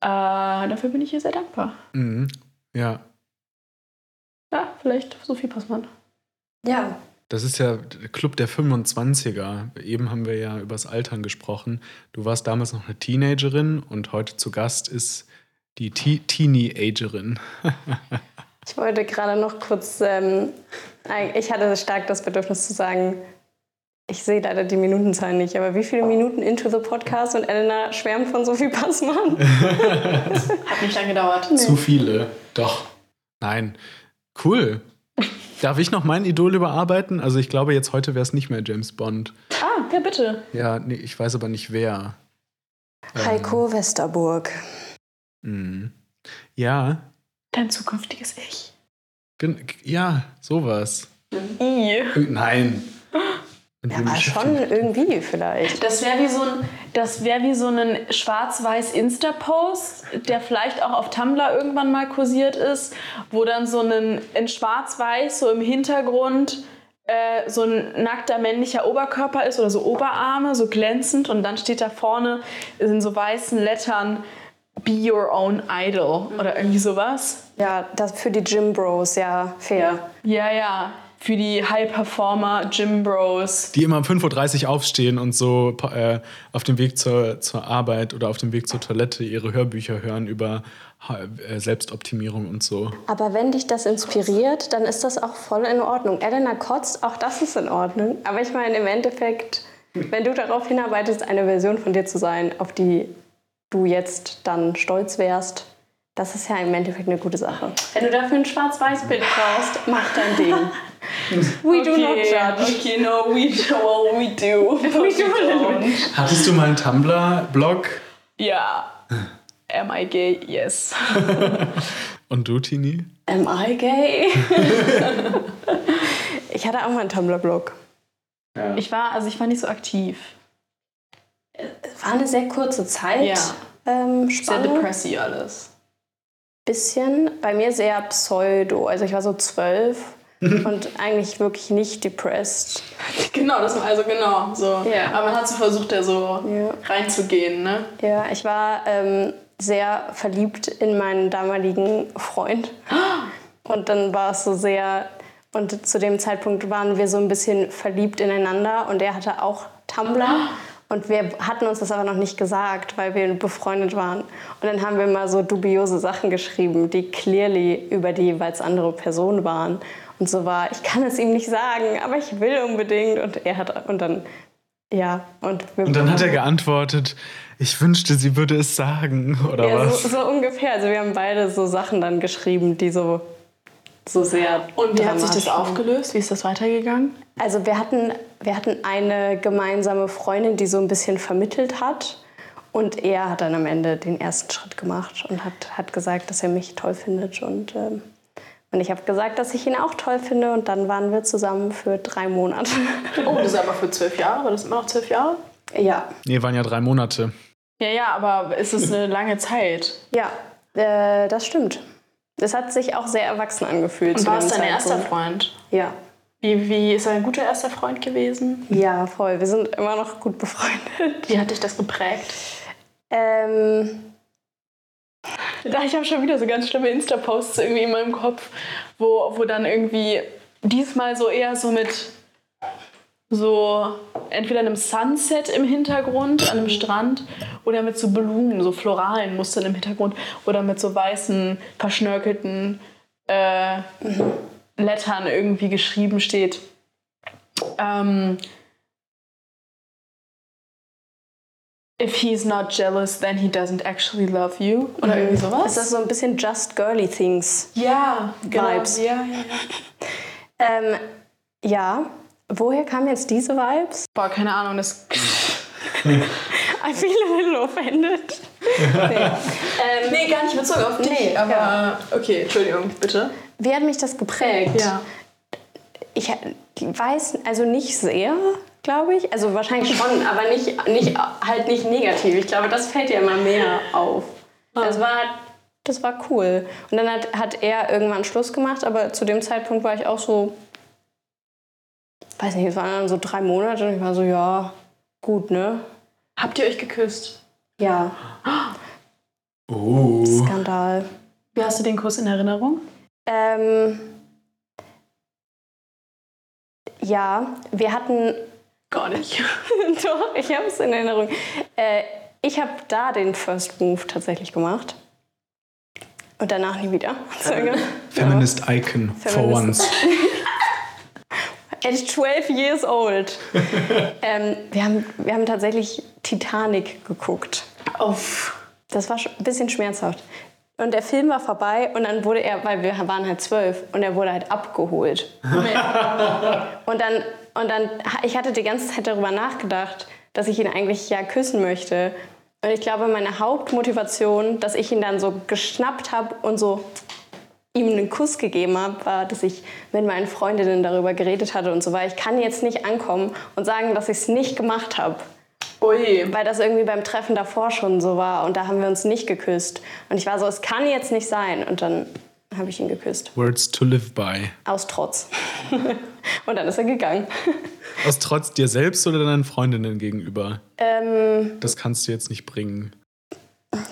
Speaker 2: Äh, dafür bin ich ihr sehr dankbar.
Speaker 3: mhm. ja.
Speaker 2: Ja, vielleicht Sophie Passmann.
Speaker 4: Ja,
Speaker 3: Das ist ja der Club der 25er. Eben haben wir ja übers Altern gesprochen. Du warst damals noch eine Teenagerin und heute zu Gast ist die Te Teenie-Agerin.
Speaker 4: ich wollte gerade noch kurz, ähm, ich hatte stark das Bedürfnis zu sagen, ich sehe leider die Minutenzahl nicht, aber wie viele Minuten into the podcast und Elena schwärmt von Sophie Passmann?
Speaker 2: Hat nicht lange gedauert.
Speaker 3: Zu viele. Doch. Nein. Cool. Darf ich noch mein Idol überarbeiten? Also ich glaube, jetzt heute wäre es nicht mehr James Bond.
Speaker 2: Ah, ja, bitte.
Speaker 3: Ja, nee, ich weiß aber nicht wer. Ähm,
Speaker 4: Heiko Westerburg.
Speaker 3: Mhm. Ja,
Speaker 2: Dein zukünftiges Ich.
Speaker 3: gen- ja, sowas.
Speaker 2: I.
Speaker 3: Äh, Nein. Und
Speaker 4: Ja, aber schon irgendwie vielleicht.
Speaker 2: Das wäre wie so ein, das wäre wie so ein schwarz-weiß Insta-Post, der vielleicht auch auf Tumblr irgendwann mal kursiert ist, wo dann so ein in schwarz-weiß so im Hintergrund äh, so ein nackter männlicher Oberkörper ist oder so Oberarme, so glänzend und dann steht da vorne in so weißen Lettern Be your own idol oder irgendwie sowas.
Speaker 4: Ja, das für die Gym Bros, ja, fair.
Speaker 2: Ja, ja. Für die High-Performer, Gym Bros.
Speaker 3: Die immer um 5.30 Uhr aufstehen und so äh, auf dem Weg zur, zur Arbeit oder auf dem Weg zur Toilette ihre Hörbücher hören über äh, Selbstoptimierung und so.
Speaker 4: Aber wenn dich das inspiriert, dann ist das auch voll in Ordnung. Elena kotzt, auch das ist in Ordnung. Aber ich meine, im Endeffekt, wenn du darauf hinarbeitest, eine Version von dir zu sein, auf die du jetzt dann stolz wärst, das ist ja im Endeffekt eine gute Sache. Wenn du dafür ein Schwarz-Weiß-Bild brauchst, mach dein Ding. We do not judge.
Speaker 2: Okay, no, we do. Well, we do. We
Speaker 4: do.
Speaker 3: Hattest du mal einen Tumblr-Blog?
Speaker 2: Ja. Am I gay? Yes.
Speaker 3: Und du, Tini?
Speaker 4: Am I gay? ich hatte auch mal einen Tumblr-Blog.
Speaker 2: Ich war, also ich war nicht so aktiv.
Speaker 4: War eine sehr kurze Zeit.
Speaker 2: Ja.
Speaker 4: Ähm,
Speaker 2: Sehr depressy alles.
Speaker 4: bisschen. Bei mir sehr pseudo. Also ich war so zwölf und eigentlich wirklich nicht depressed.
Speaker 2: Genau, das war also genau so.
Speaker 4: Ja.
Speaker 2: Aber man hat so versucht, da so
Speaker 4: Ja.
Speaker 2: reinzugehen, ne?
Speaker 4: Ja, ich war ähm, sehr verliebt in meinen damaligen Freund. Und dann war es so sehr. Und zu dem Zeitpunkt waren wir so ein bisschen verliebt ineinander und er hatte auch Tumblr. Und wir hatten uns das aber noch nicht gesagt, weil wir befreundet waren. Und dann haben wir mal so dubiose Sachen geschrieben, die clearly über die jeweils andere Person waren. Und so war, ich kann es ihm nicht sagen, aber ich will unbedingt. Und er hat, und dann, ja. Und, wir
Speaker 3: Und dann hat er geantwortet, ich wünschte, sie würde es sagen, oder
Speaker 4: Ja,
Speaker 3: was?
Speaker 4: so, so ungefähr. Also wir haben beide so Sachen dann geschrieben, die so, so sehr.
Speaker 2: Und wie hat sich das aufgelöst? Wie ist das weitergegangen?
Speaker 4: Also wir hatten, wir hatten eine gemeinsame Freundin, die so ein bisschen vermittelt hat. Und er hat dann am Ende den ersten Schritt gemacht und hat, hat gesagt, dass er mich toll findet. Und, ähm, und ich habe gesagt, dass ich ihn auch toll finde. Und dann waren wir zusammen für drei Monate.
Speaker 2: Oh, das ist aber für zwölf Jahre. War das immer noch zwölf Jahre?
Speaker 4: ja,
Speaker 3: Nee, waren ja drei Monate.
Speaker 2: Ja, ja, aber ist es eine lange Zeit?
Speaker 4: ja, äh, das stimmt. Das hat sich auch sehr erwachsen angefühlt.
Speaker 2: Und war es dein erster. Freund?
Speaker 4: Ja.
Speaker 2: Wie, wie ist er ein guter erster Freund gewesen?
Speaker 4: Ja, voll. Wir sind immer noch gut befreundet.
Speaker 2: Wie hat dich das geprägt?
Speaker 4: Ähm,
Speaker 2: ich habe schon wieder so ganz schlimme Insta-Posts irgendwie in meinem Kopf, wo, wo dann irgendwie diesmal so eher so mit so entweder einem Sunset im Hintergrund an einem Strand oder mit so Blumen, so floralen Mustern im Hintergrund oder mit so weißen, verschnörkelten äh, Lettern irgendwie geschrieben steht. Ähm, If he's not jealous, then he doesn't actually love you. Oder irgendwie sowas.
Speaker 4: ist das so ein bisschen Just Girly Things?
Speaker 2: Ja, genau.
Speaker 4: Vibes.
Speaker 2: Ja, ja, ja.
Speaker 4: Ähm, ja. Woher kamen jetzt diese Vibes?
Speaker 2: Boah, keine Ahnung, das.
Speaker 4: I feel a little offended. nee. Ähm,
Speaker 2: Nee, gar nicht bezogen auf dich,
Speaker 4: Nee,
Speaker 2: aber.
Speaker 4: ja.
Speaker 2: Okay, Entschuldigung, bitte.
Speaker 4: Wie hat mich das geprägt?
Speaker 2: Ja.
Speaker 4: Ich weiß, also nicht sehr, glaube ich. Also wahrscheinlich schon, aber nicht, nicht, halt nicht negativ. Ich glaube, das fällt ja immer mehr auf. Das war, das war cool. Und dann hat, hat er irgendwann Schluss gemacht, aber zu dem Zeitpunkt war ich auch so, weiß nicht, es waren dann so drei Monate und ich war so, ja, gut, ne?
Speaker 2: Habt ihr euch geküsst?
Speaker 4: Ja,
Speaker 3: Oh.
Speaker 4: Skandal.
Speaker 2: Wie hast du den Kuss in Erinnerung?
Speaker 4: Ähm, ja, wir hatten
Speaker 2: Gar nicht.
Speaker 4: Doch, ich habe es in Erinnerung. Äh, ich habe da den First Move tatsächlich gemacht. Und danach nie wieder.
Speaker 3: Feminist Icon for
Speaker 4: Feminist.
Speaker 3: once.
Speaker 4: At 12 years old. ähm, wir, haben, wir haben tatsächlich Titanic geguckt.
Speaker 2: Auf.
Speaker 4: Das war ein bisschen schmerzhaft. Und der Film war vorbei und dann wurde er, weil wir waren halt zwölf, und er wurde halt abgeholt. und dann, und dann, ich hatte die ganze Zeit darüber nachgedacht, dass ich ihn eigentlich ja küssen möchte. Und ich glaube, meine Hauptmotivation, dass ich ihn dann so geschnappt habe und so ihm einen Kuss gegeben habe, war, dass ich mit meinen Freundinnen darüber geredet hatte und so weiter. Ich kann jetzt nicht ankommen und sagen, dass ich es nicht gemacht habe.
Speaker 2: Ui.
Speaker 4: Weil das irgendwie beim Treffen davor schon so war und da haben wir uns nicht geküsst. Und ich war so, es kann jetzt nicht sein. Und dann habe ich ihn geküsst.
Speaker 3: Words to live by.
Speaker 4: Aus Trotz. und dann ist er gegangen.
Speaker 3: Aus Trotz dir selbst oder deinen Freundinnen gegenüber?
Speaker 4: Ähm,
Speaker 3: Das kannst du jetzt nicht bringen.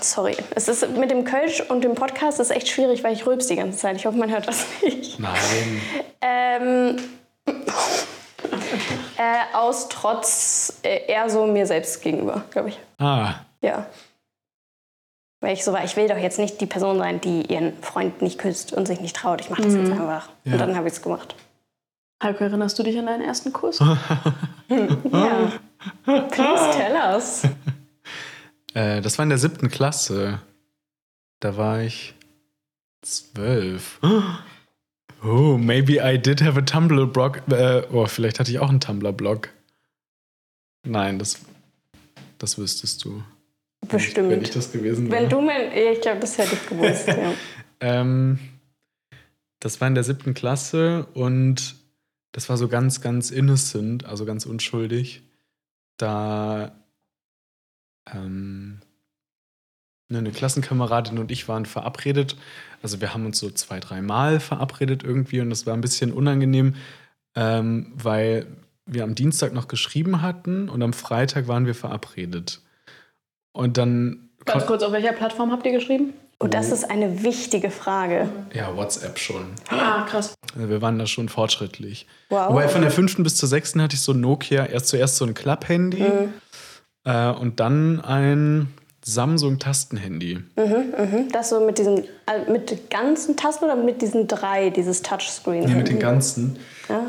Speaker 4: sorry. Es ist mit dem Kölsch und dem Podcast ist echt schwierig, weil ich rülps die ganze Zeit. Ich hoffe, man hört das nicht.
Speaker 3: Nein.
Speaker 4: Ähm, äh, aus Trotz äh, eher so mir selbst gegenüber, glaube ich.
Speaker 3: Ah,
Speaker 4: Ja. Weil ich so war, ich will doch jetzt nicht die Person sein, die ihren Freund nicht küsst und sich nicht traut. Ich mache das jetzt einfach.
Speaker 3: Ja.
Speaker 4: Und dann habe ich es gemacht.
Speaker 2: Heiko, erinnerst du dich an deinen ersten Kuss?
Speaker 4: Ja. Please tell us.
Speaker 3: äh, das war in der siebten Klasse. Da war ich zwölf. Oh, maybe I did have a Tumblr-Blog. Äh, oh, vielleicht hatte ich auch einen Tumblr-Blog. Nein, das, das wüsstest du.
Speaker 4: Bestimmt.
Speaker 3: Wenn ich das gewesen wäre.
Speaker 4: Wenn du mir, ja, ich glaube, das hätte ich gewusst. Ja.
Speaker 3: Ähm, das war in der siebten Klasse und das war so ganz, ganz innocent, also ganz unschuldig. Da ähm, eine Klassenkameradin und ich waren verabredet. Also wir haben uns so zwei, dreimal verabredet irgendwie und das war ein bisschen unangenehm, ähm, weil wir am Dienstag noch geschrieben hatten und am Freitag waren wir verabredet. Und dann
Speaker 2: Ganz kurz, auf welcher Plattform habt ihr geschrieben?
Speaker 4: Und das ist eine wichtige Frage.
Speaker 3: ja, WhatsApp schon.
Speaker 2: Ah, krass.
Speaker 3: Also Wir waren da schon fortschrittlich.
Speaker 4: Wow.
Speaker 3: Wobei von der fünften bis zur sechsten hatte ich so ein Nokia, erst zuerst so ein Klapp-Handy
Speaker 4: Mhm.
Speaker 3: äh, und dann ein Samsung-Tastenhandy.
Speaker 4: Mhm, Das so mit diesen, äh, mit ganzen Tasten oder mit diesen drei, dieses Touchscreen?
Speaker 3: Ja, mit den ganzen,
Speaker 4: Ah.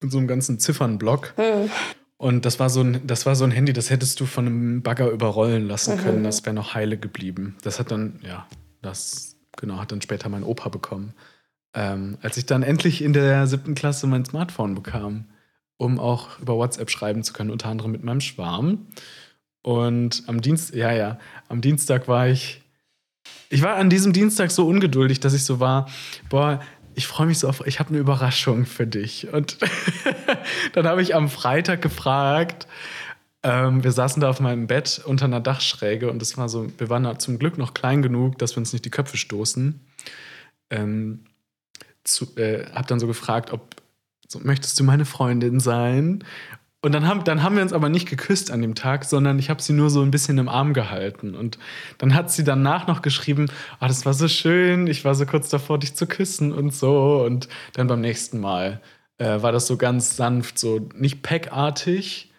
Speaker 3: mit so einem ganzen Ziffernblock.
Speaker 4: Mhm.
Speaker 3: Und das war, so ein, das war so ein Handy, das hättest du von einem Bagger überrollen lassen
Speaker 4: Mhm.
Speaker 3: können. Das wäre noch heile geblieben. Das hat dann, ja, das, genau, hat dann später mein Opa bekommen. Ähm, als ich dann endlich in der siebten Klasse mein Smartphone bekam, um auch über WhatsApp schreiben zu können, unter anderem mit meinem Schwarm. Und am Dienst, ja, ja, am Dienstag war ich, ich war an diesem Dienstag so ungeduldig, dass ich so war, boah, ich freue mich so auf, ich habe eine Überraschung für dich. Und dann habe ich am Freitag gefragt, ähm, wir saßen da auf meinem Bett unter einer Dachschräge und es war so, wir waren da zum Glück noch klein genug, dass wir uns nicht die Köpfe stoßen. Ähm, zu, äh, hab dann so gefragt, ob so, möchtest du meine Freundin sein? Und dann haben, dann haben wir uns aber nicht geküsst an dem Tag, sondern ich habe sie nur so ein bisschen im Arm gehalten. Und dann hat sie danach noch geschrieben, oh, das war so schön, ich war so kurz davor, dich zu küssen und so. Und dann beim nächsten Mal äh, war das so ganz sanft, so nicht packartig,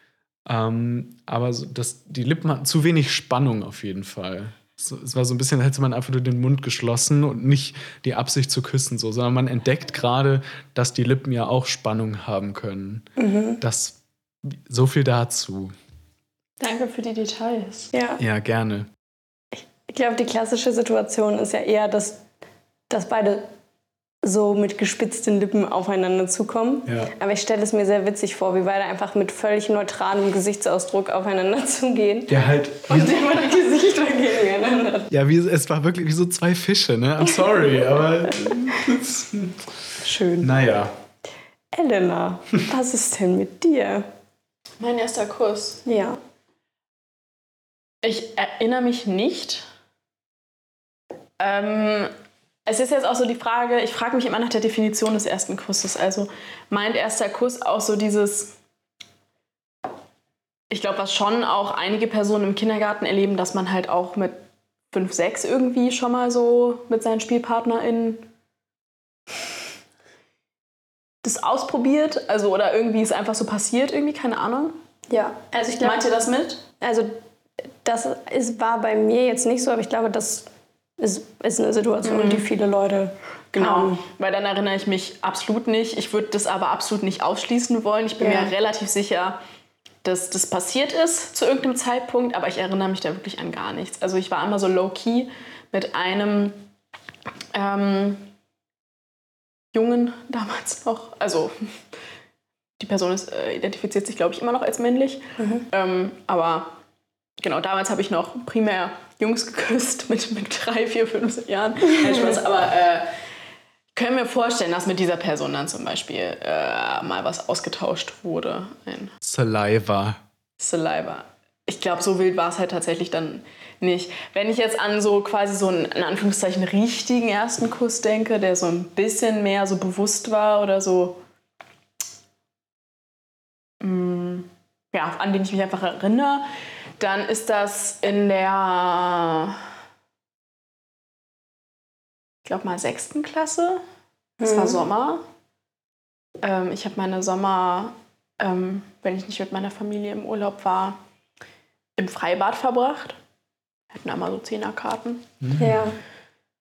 Speaker 3: ähm, aber so, das, die Lippen hatten zu wenig Spannung auf jeden Fall. So, es war so ein bisschen, als hätte man einfach nur den Mund geschlossen und nicht die Absicht zu küssen, so, sondern man entdeckt gerade, dass die Lippen ja auch Spannung haben können. Das so viel dazu.
Speaker 2: Danke für die Details.
Speaker 4: Ja.
Speaker 3: Ja, gerne.
Speaker 4: Ich glaube, die klassische Situation ist ja eher, dass, dass beide so mit gespitzten Lippen aufeinander zukommen.
Speaker 3: Ja.
Speaker 4: Aber ich stelle es mir sehr witzig vor, wie beide einfach mit völlig neutralem Gesichtsausdruck aufeinander zugehen.
Speaker 3: Der halt.
Speaker 4: Und immer die Gesichter gegeneinander.
Speaker 3: Ja, wie, es war wirklich wie so zwei Fische, ne? I'm sorry, aber.
Speaker 4: Schön.
Speaker 3: naja.
Speaker 4: Elena, was ist denn mit dir?
Speaker 2: Mein erster Kuss.
Speaker 4: Ja.
Speaker 2: Ich erinnere mich nicht. Ähm, es ist jetzt auch so die Frage, ich frage mich immer nach der Definition des ersten Kusses. Also meint erster Kuss auch so dieses, ich glaube, was schon auch einige Personen im Kindergarten erleben, dass man halt auch mit 5, 6 irgendwie schon mal so mit seinen SpielpartnerInnen das ausprobiert. Also oder irgendwie ist einfach so passiert, irgendwie, keine Ahnung.
Speaker 4: Ja. Also ich glaube,
Speaker 2: Meint ihr das mit?
Speaker 4: also das ist, war bei mir jetzt nicht so, aber ich glaube, das ist, ist eine Situation, die viele Leute
Speaker 2: Genau,
Speaker 4: haben.
Speaker 2: weil dann erinnere ich mich absolut nicht. Ich würde das aber absolut nicht ausschließen wollen. Ich bin
Speaker 4: Ja.
Speaker 2: mir relativ sicher, dass das passiert ist zu irgendeinem Zeitpunkt, aber ich erinnere mich da wirklich an gar nichts. Also ich war immer so low-key mit einem ähm, Jungen damals noch. Also die Person ist, äh, identifiziert sich, glaube ich, immer noch als männlich.
Speaker 4: Mhm.
Speaker 2: Ähm, aber genau, damals habe ich noch primär Jungs geküsst mit, mit drei, vier, fünf Jahren. Spaß, aber äh, können wir vorstellen, dass mit dieser Person dann zum Beispiel äh, mal was ausgetauscht wurde. Ein
Speaker 3: Saliva.
Speaker 2: Saliva. Ich glaube, so wild war es halt tatsächlich dann nicht. Wenn ich jetzt an so quasi so einen, in Anführungszeichen, richtigen ersten Kuss denke, der so ein bisschen mehr so bewusst war oder so, mm, ja, an den ich mich einfach erinnere, dann ist das in der, ich glaube mal, sechsten Klasse. Es war
Speaker 4: Mhm.
Speaker 2: Sommer. Ähm, ich habe meine Sommer, ähm, wenn ich nicht mit meiner Familie im Urlaub war, im Freibad verbracht. Wir hatten einmal so Zehnerkarten,
Speaker 4: Ja.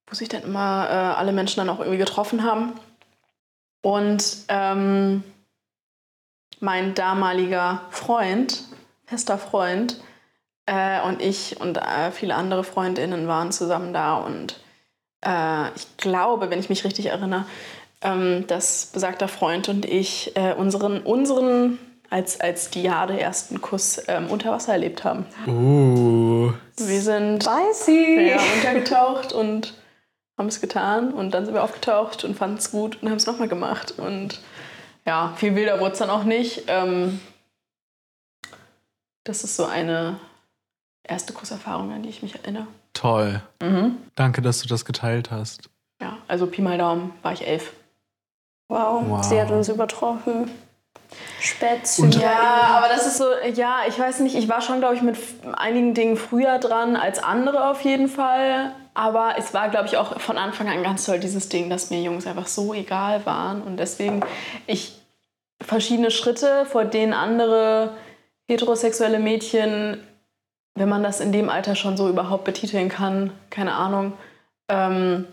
Speaker 2: wo sich dann immer äh, alle Menschen dann auch irgendwie getroffen haben. Und ähm, mein damaliger Freund, fester Freund, äh, und ich und äh, viele andere Freundinnen waren zusammen da. Und äh, ich glaube, wenn ich mich richtig erinnere, ähm, dass besagter Freund und ich äh, unseren, unseren als, als Diade ersten Kuss ähm, unter Wasser erlebt haben. Wir sind ja, untergetaucht und haben es getan. Und dann sind wir aufgetaucht und fanden es gut und haben es nochmal gemacht. Und ja, viel wilder wurde es dann auch nicht. Ähm, das ist so eine erste Kusserfahrung, an die ich mich erinnere.
Speaker 3: Toll.
Speaker 2: Mhm.
Speaker 3: Danke, dass du das geteilt hast.
Speaker 2: Ja, also Pi mal Daumen war ich elf.
Speaker 4: Wow.
Speaker 3: Wow.
Speaker 4: sie hat uns übertroffen. Spätzünder.
Speaker 3: Und-
Speaker 2: Ja, aber das ist so, ja, ich weiß nicht, ich war schon, glaube ich, mit einigen Dingen früher dran als andere auf jeden Fall. Aber es war, glaube ich, auch von Anfang an ganz toll, dieses Ding, dass mir Jungs einfach so egal waren. Und deswegen ich verschiedene Schritte, vor denen andere heterosexuelle Mädchen, wenn man das in dem Alter schon so überhaupt betiteln kann, keine Ahnung, ähm,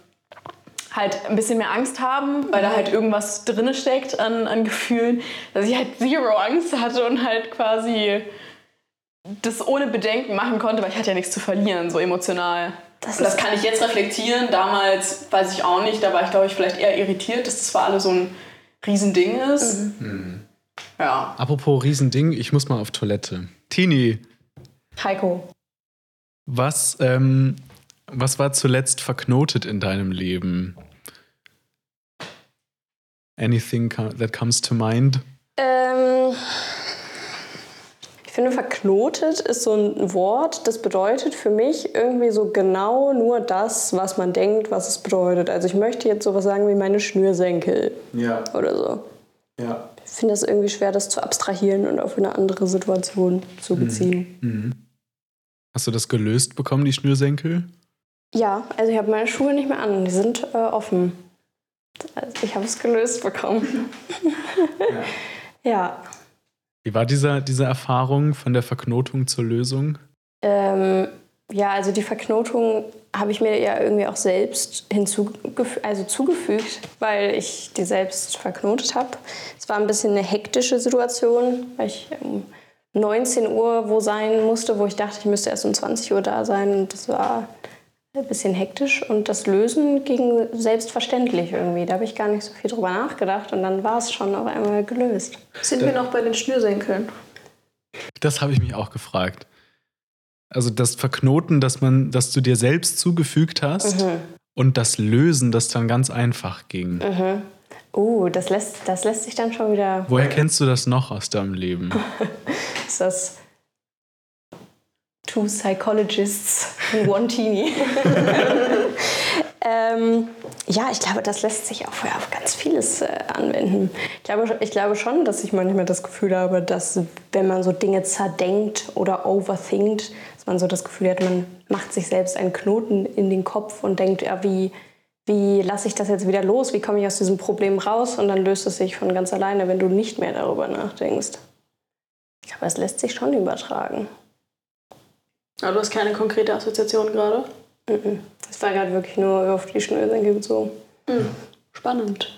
Speaker 2: halt ein bisschen mehr Angst haben, weil da halt irgendwas drinne steckt an, an Gefühlen, dass ich halt zero Angst hatte und halt quasi das ohne Bedenken machen konnte, weil ich hatte ja nichts zu verlieren, so emotional.
Speaker 4: Das
Speaker 2: Und das kann ich jetzt reflektieren. Damals weiß ich auch nicht, da war ich glaube ich vielleicht eher irritiert, dass das für alle so ein Riesending ist. Ja.
Speaker 3: Apropos Riesending, ich muss mal auf Toilette. Tini,
Speaker 4: Heiko.
Speaker 3: was, ähm, was war zuletzt verknotet in deinem Leben? Anything that comes to mind?
Speaker 4: Ähm, ich finde, verknotet ist so ein Wort, das bedeutet für mich irgendwie so genau nur das, was man denkt, was es bedeutet. Also ich möchte jetzt sowas sagen wie meine Schnürsenkel
Speaker 3: Ja,
Speaker 4: oder so.
Speaker 3: ja.
Speaker 4: Ich finde es irgendwie schwer, das zu abstrahieren und auf eine andere Situation zu beziehen.
Speaker 3: Mhm. Hast du das gelöst bekommen, die Schnürsenkel?
Speaker 4: Ja, also ich habe meine Schuhe nicht mehr an, die sind äh, offen. Also ich habe es gelöst bekommen. ja.
Speaker 3: Wie war dieser, diese Erfahrung von der Verknotung zur Lösung?
Speaker 4: Ähm, ja, also die Verknotung habe ich mir ja irgendwie auch selbst hinzugef also zugefügt, weil ich die selbst verknotet habe. Es war ein bisschen eine hektische Situation, weil ich um 19 Uhr wo sein musste, wo ich dachte, ich müsste erst um 20 Uhr da sein. Und das war ein bisschen hektisch und das Lösen ging selbstverständlich irgendwie. Da habe ich gar nicht so viel drüber nachgedacht und dann war es schon auf einmal gelöst.
Speaker 2: Sind wir noch bei den Schnürsenkeln?
Speaker 3: Das habe ich mich auch gefragt. Also das Verknoten, dass man, dass du dir selbst zugefügt hast
Speaker 4: Mhm.
Speaker 3: und das Lösen, das dann ganz einfach ging.
Speaker 4: Mhm. Uh, das lässt, das lässt sich dann schon wieder
Speaker 3: Woher kennst du das noch aus deinem Leben?
Speaker 4: ist das Two Psychologists in One Teenie. ähm, ja, ich glaube, das lässt sich auch auf ganz vieles äh, anwenden. Ich glaube, ich glaube schon, dass ich manchmal das Gefühl habe, dass wenn man so Dinge zerdenkt oder overthinkt, dass man so das Gefühl hat, man macht sich selbst einen Knoten in den Kopf und denkt, ja, wie, wie lasse ich das jetzt wieder los? Wie komme ich aus diesem Problem raus? Und dann löst es sich von ganz alleine, wenn du nicht mehr darüber nachdenkst. Ich glaube, es lässt sich schon übertragen.
Speaker 2: Aber du hast keine konkrete Assoziation gerade?
Speaker 4: Mhm. Das war gerade wirklich nur auf die Schnürsenkel bezogen.
Speaker 2: Spannend.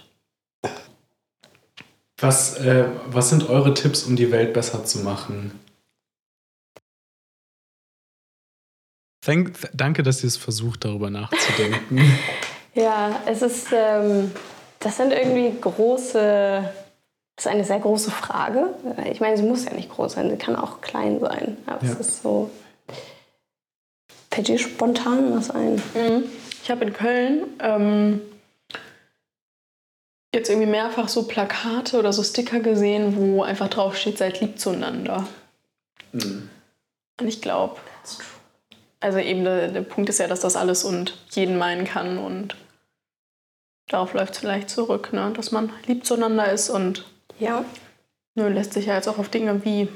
Speaker 3: Was, äh, was sind eure Tipps, um die Welt besser zu machen? Thank, danke, dass ihr es versucht, darüber nachzudenken.
Speaker 4: Ja, es ist, ähm, das sind irgendwie große, das ist eine sehr große Frage. Ich meine, sie muss ja nicht groß sein, sie kann auch klein sein. Aber
Speaker 3: Ja.
Speaker 4: es ist so, fällt dir spontan was ein?
Speaker 2: Mhm. Ich habe in Köln ähm, jetzt irgendwie mehrfach so Plakate oder so Sticker gesehen, wo einfach drauf steht, seid lieb zueinander. Und ich glaube, also eben der, der Punkt ist ja, dass das alles und jeden meinen kann und darauf läuft es vielleicht zurück, ne? dass man lieb zueinander ist und
Speaker 4: Ja.
Speaker 2: ne, lässt sich ja jetzt auch auf Dinge wie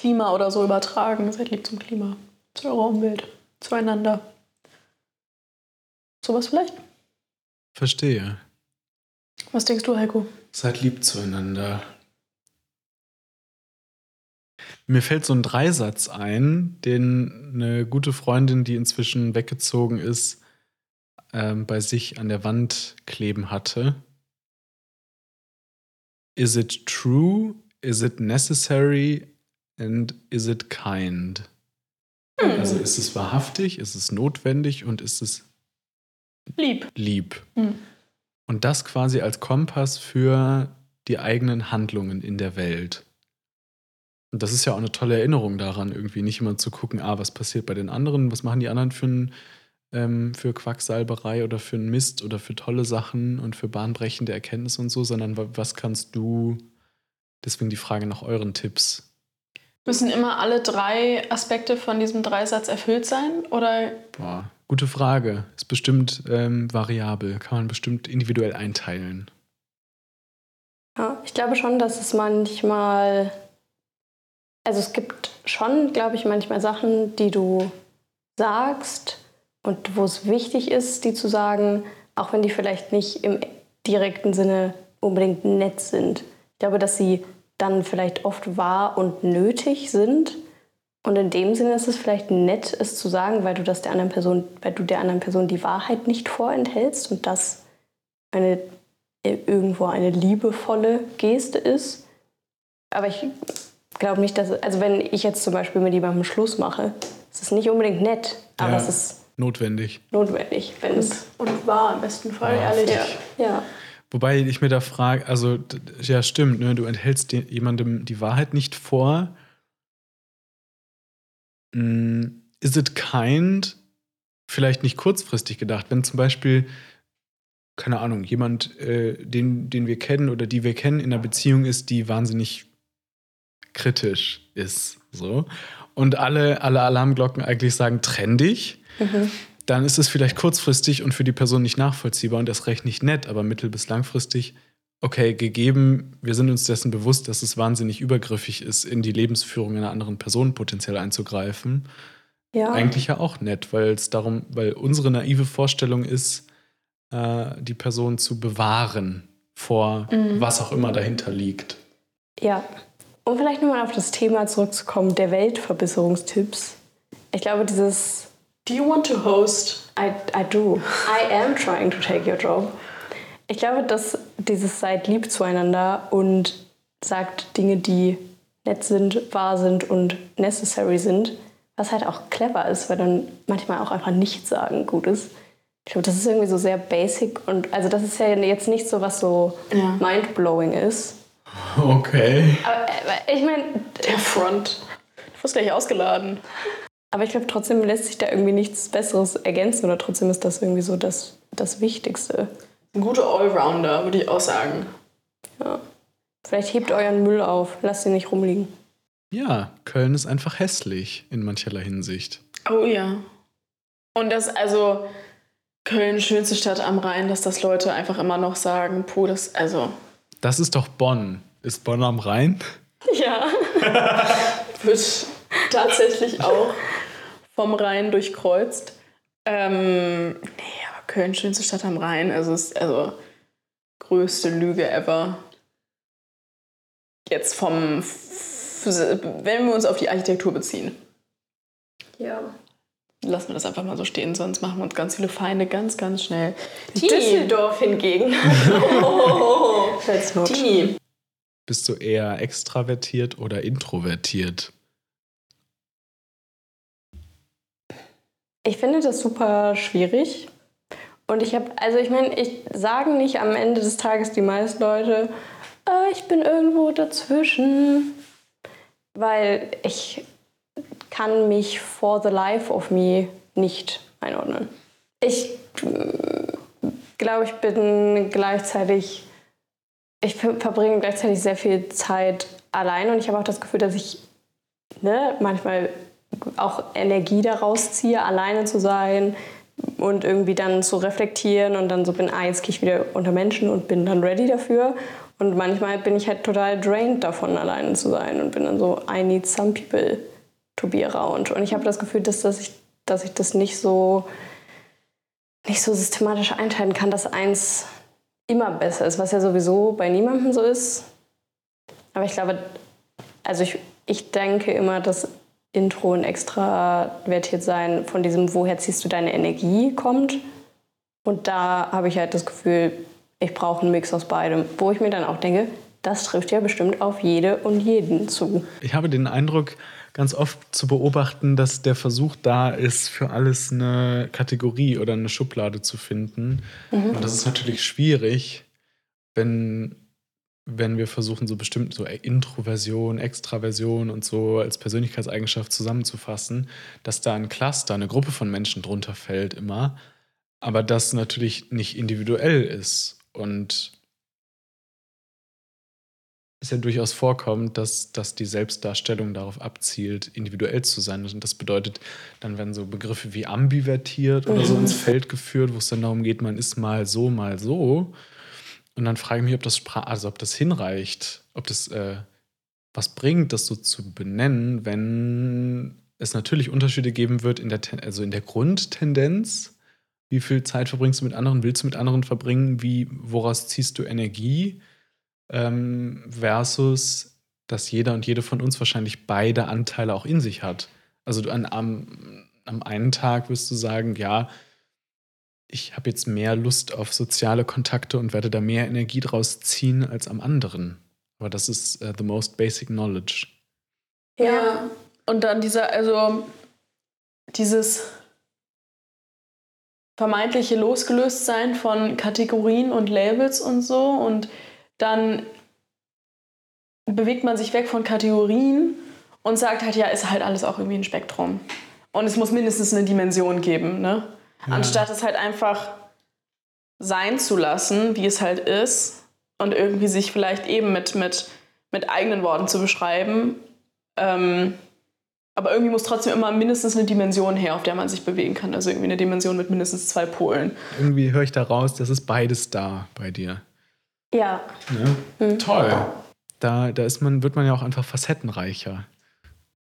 Speaker 2: Klima oder so übertragen. Seid lieb zum Klima, zu eurer Umwelt, zueinander. Sowas vielleicht?
Speaker 3: Verstehe.
Speaker 2: Was denkst du, Heiko?
Speaker 3: Seid lieb zueinander. Mir fällt so ein Dreisatz ein, den eine gute Freundin, die inzwischen weggezogen ist, ähm, bei sich an der Wand kleben hatte. Is it true? Is it necessary? And is it kind? Also ist es wahrhaftig? Ist es notwendig? Und ist es
Speaker 2: Lieb.
Speaker 3: lieb?
Speaker 2: Hm.
Speaker 3: Und das quasi als Kompass für die eigenen Handlungen in der Welt. Und das ist ja auch eine tolle Erinnerung daran, irgendwie nicht immer zu gucken, ah, was passiert bei den anderen, was machen die anderen für, ein, ähm, für Quacksalberei oder für einen Mist oder für tolle Sachen und für bahnbrechende Erkenntnisse und so, sondern wa- was kannst du, deswegen die Frage nach euren Tipps.
Speaker 2: Müssen immer alle drei Aspekte von diesem Dreisatz erfüllt sein? Oder
Speaker 3: Boah, gute Frage. Ist bestimmt ähm, variabel, kann man bestimmt individuell einteilen.
Speaker 4: Ja, ich glaube schon, dass es manchmal, also es gibt schon, glaube ich, manchmal Sachen, die du sagst und wo es wichtig ist, die zu sagen, auch wenn die vielleicht nicht im direkten Sinne unbedingt nett sind. Ich glaube, dass sie dann vielleicht oft wahr und nötig sind. Und in dem Sinne ist es vielleicht nett, es zu sagen, weil du das der anderen Person, weil du der anderen Person die Wahrheit nicht vorenthältst und das eine äh, irgendwo eine liebevolle Geste ist. Aber ich glaube nicht, dass, also wenn ich jetzt zum Beispiel mit jemandem Schluss mache, ist es nicht unbedingt nett, aber
Speaker 3: Ja.
Speaker 4: es ist
Speaker 3: Notwendig.
Speaker 4: notwendig, wenn es.
Speaker 2: und wahr im besten Fall,
Speaker 3: Ja.
Speaker 2: ehrlich.
Speaker 4: Ja, ja.
Speaker 3: Wobei ich mir da frage, also ja stimmt, ne, du enthältst dir- jemandem die Wahrheit nicht vor. Mm, Is it kind? Vielleicht nicht kurzfristig gedacht, wenn zum Beispiel, keine Ahnung, jemand, äh, den, den wir kennen oder die wir kennen in einer Beziehung ist, die wahnsinnig kritisch ist, so. Und alle, alle Alarmglocken eigentlich sagen, trenn dich
Speaker 4: Mhm.
Speaker 3: Dann ist es vielleicht kurzfristig und für die Person nicht nachvollziehbar und erst recht nicht nett, aber mittel- bis langfristig, okay, gegeben, wir sind uns dessen bewusst, dass es wahnsinnig übergriffig ist, in die Lebensführung einer anderen Person potenziell einzugreifen.
Speaker 4: ja.
Speaker 3: Eigentlich ja auch nett, weil es darum, weil unsere naive Vorstellung ist, äh, die Person zu bewahren vor
Speaker 2: Mhm.
Speaker 3: was auch immer dahinter liegt.
Speaker 4: Ja. Um vielleicht nochmal auf das Thema zurückzukommen, der Weltverbesserungstipps. Ich glaube, dieses
Speaker 2: Do you want to host?
Speaker 4: I, I do. I am trying to take your job. Ich glaube, dass dieses seid lieb zueinander und sagt Dinge, die nett sind, wahr sind und necessary sind, was halt auch clever ist, weil dann manchmal auch einfach nichts sagen gut ist. Ich glaube, das ist irgendwie so sehr basic und also das ist ja jetzt nicht so, was so
Speaker 2: Ja.
Speaker 4: mindblowing ist.
Speaker 3: Okay.
Speaker 4: Aber, aber ich meine,
Speaker 2: Der Front. Du wirst gleich ausgeladen.
Speaker 4: Aber ich glaube trotzdem lässt sich da irgendwie nichts Besseres ergänzen oder trotzdem ist das irgendwie so das, das Wichtigste.
Speaker 2: Ein guter Allrounder, würde ich auch sagen.
Speaker 4: Ja. Vielleicht hebt euren Müll auf, lasst ihn nicht rumliegen.
Speaker 3: Ja, Köln ist einfach hässlich in mancherlei Hinsicht.
Speaker 2: Oh ja. Und das, also, Köln, schönste Stadt am Rhein, dass das Leute einfach immer noch sagen, puh, das, also,
Speaker 3: Das ist doch Bonn. Ist Bonn am Rhein?
Speaker 2: ja. Wird tatsächlich auch vom Rhein durchkreuzt. Ähm, nee, aber Köln, schönste Stadt am Rhein, also, ist, also, größte Lüge ever. Jetzt vom, wenn wir uns auf die Architektur beziehen.
Speaker 4: Ja.
Speaker 2: Lassen wir das einfach mal so stehen, sonst machen wir uns ganz viele Feinde ganz, ganz schnell.
Speaker 4: Düsseldorf hingegen.
Speaker 2: Oh. Tini.
Speaker 3: Bist du eher extravertiert oder introvertiert?
Speaker 4: Ich finde das super schwierig, Und ich habe, also ich meine, ich sagen nicht am Ende des Tages die meisten Leute, äh, ich bin irgendwo dazwischen, weil ich kann mich for the life of me nicht einordnen. Ich glaube, ich bin gleichzeitig, ich verbringe gleichzeitig sehr viel Zeit allein und ich habe auch das Gefühl, dass ich ne, manchmal auch Energie daraus ziehe, alleine zu sein und irgendwie dann zu reflektieren und dann so bin, ah, jetzt gehe ich wieder unter Menschen und bin dann ready dafür. Und manchmal bin ich halt total drained davon, alleine zu sein und bin dann so, I need some people to be around. Und ich habe das Gefühl, dass, dass, ich, dass ich das nicht so, nicht so systematisch einteilen kann, dass eins immer besser ist, was ja sowieso bei niemandem so ist. Aber ich glaube, also ich, ich denke immer, dass Intro und extravertiert sein von diesem, woher ziehst du deine Energie kommt. Und da habe ich halt das Gefühl, ich brauche einen Mix aus beidem, wo ich mir dann auch denke, das trifft ja bestimmt auf jede und jeden zu.
Speaker 3: Ich habe den Eindruck, ganz oft zu beobachten, dass der Versuch da ist, für alles eine Kategorie oder eine Schublade zu finden. Mhm. Und das ist natürlich schwierig, wenn wenn wir versuchen, so bestimmt so Introversion, Extraversion und so als Persönlichkeitseigenschaft zusammenzufassen, dass da ein Cluster, eine Gruppe von Menschen drunter fällt immer, aber das natürlich nicht individuell ist und es ja durchaus vorkommt, dass, dass die Selbstdarstellung darauf abzielt, individuell zu sein. Und das bedeutet, dann werden so Begriffe wie ambivertiert oder so mhm. ins Feld geführt, wo es dann darum geht, man ist mal so, mal so. Und dann frage ich mich, ob das, also ob das hinreicht, ob das äh, was bringt, das so zu benennen, wenn es natürlich Unterschiede geben wird in der, also in der Grundtendenz. Wie viel Zeit verbringst du mit anderen? Willst du mit anderen verbringen? Wie, woraus ziehst du Energie? Ähm, versus, dass jeder und jede von uns wahrscheinlich beide Anteile auch in sich hat. Also du an, am, am einen Tag wirst du sagen, ja, ich habe jetzt mehr Lust auf soziale Kontakte und werde da mehr Energie draus ziehen als am anderen. Aber das ist uh, the most basic knowledge.
Speaker 2: Ja, und dann dieser, also dieses vermeintliche Losgelöstsein von Kategorien und Labels und so und dann bewegt man sich weg von Kategorien und sagt halt, ja, ist halt alles auch irgendwie ein Spektrum. Und es muss mindestens eine Dimension geben, ne? Ja. Anstatt es halt einfach sein zu lassen, wie es halt ist und irgendwie sich vielleicht eben mit, mit, mit eigenen Worten zu beschreiben. Ähm, aber irgendwie muss trotzdem immer mindestens eine Dimension her, auf der man sich bewegen kann. Also irgendwie eine Dimension mit mindestens zwei Polen.
Speaker 3: Irgendwie höre ich da raus, das ist beides da bei dir.
Speaker 4: Ja.
Speaker 3: Ne? Mhm. Toll. Da, da ist man, wird man ja auch einfach facettenreicher.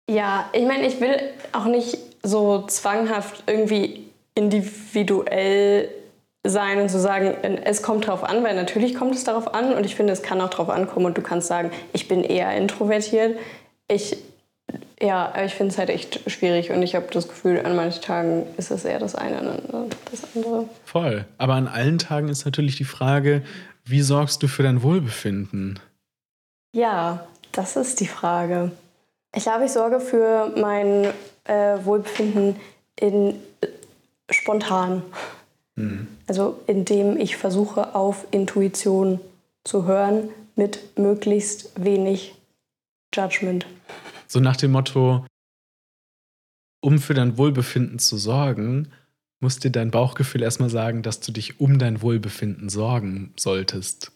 Speaker 4: Ja, ich meine, ich will auch nicht so zwanghaft irgendwie individuell sein und zu sagen, es kommt darauf an, weil natürlich kommt es darauf an und ich finde, es kann auch darauf ankommen und du kannst sagen, ich bin eher introvertiert. Ich, ja, ich finde es halt echt schwierig und ich habe das Gefühl, an manchen Tagen ist es eher das eine und das andere.
Speaker 3: Voll. Aber an allen Tagen ist natürlich die Frage, wie sorgst du für dein Wohlbefinden?
Speaker 4: Ja, das ist die Frage. Ich glaube, ich sorge für mein äh, Wohlbefinden in spontan. Mhm. Also indem ich versuche, auf Intuition zu hören mit möglichst wenig Judgment.
Speaker 3: So nach dem Motto, um für dein Wohlbefinden zu sorgen, muss dir dein Bauchgefühl erstmal sagen, dass du dich um dein Wohlbefinden sorgen solltest.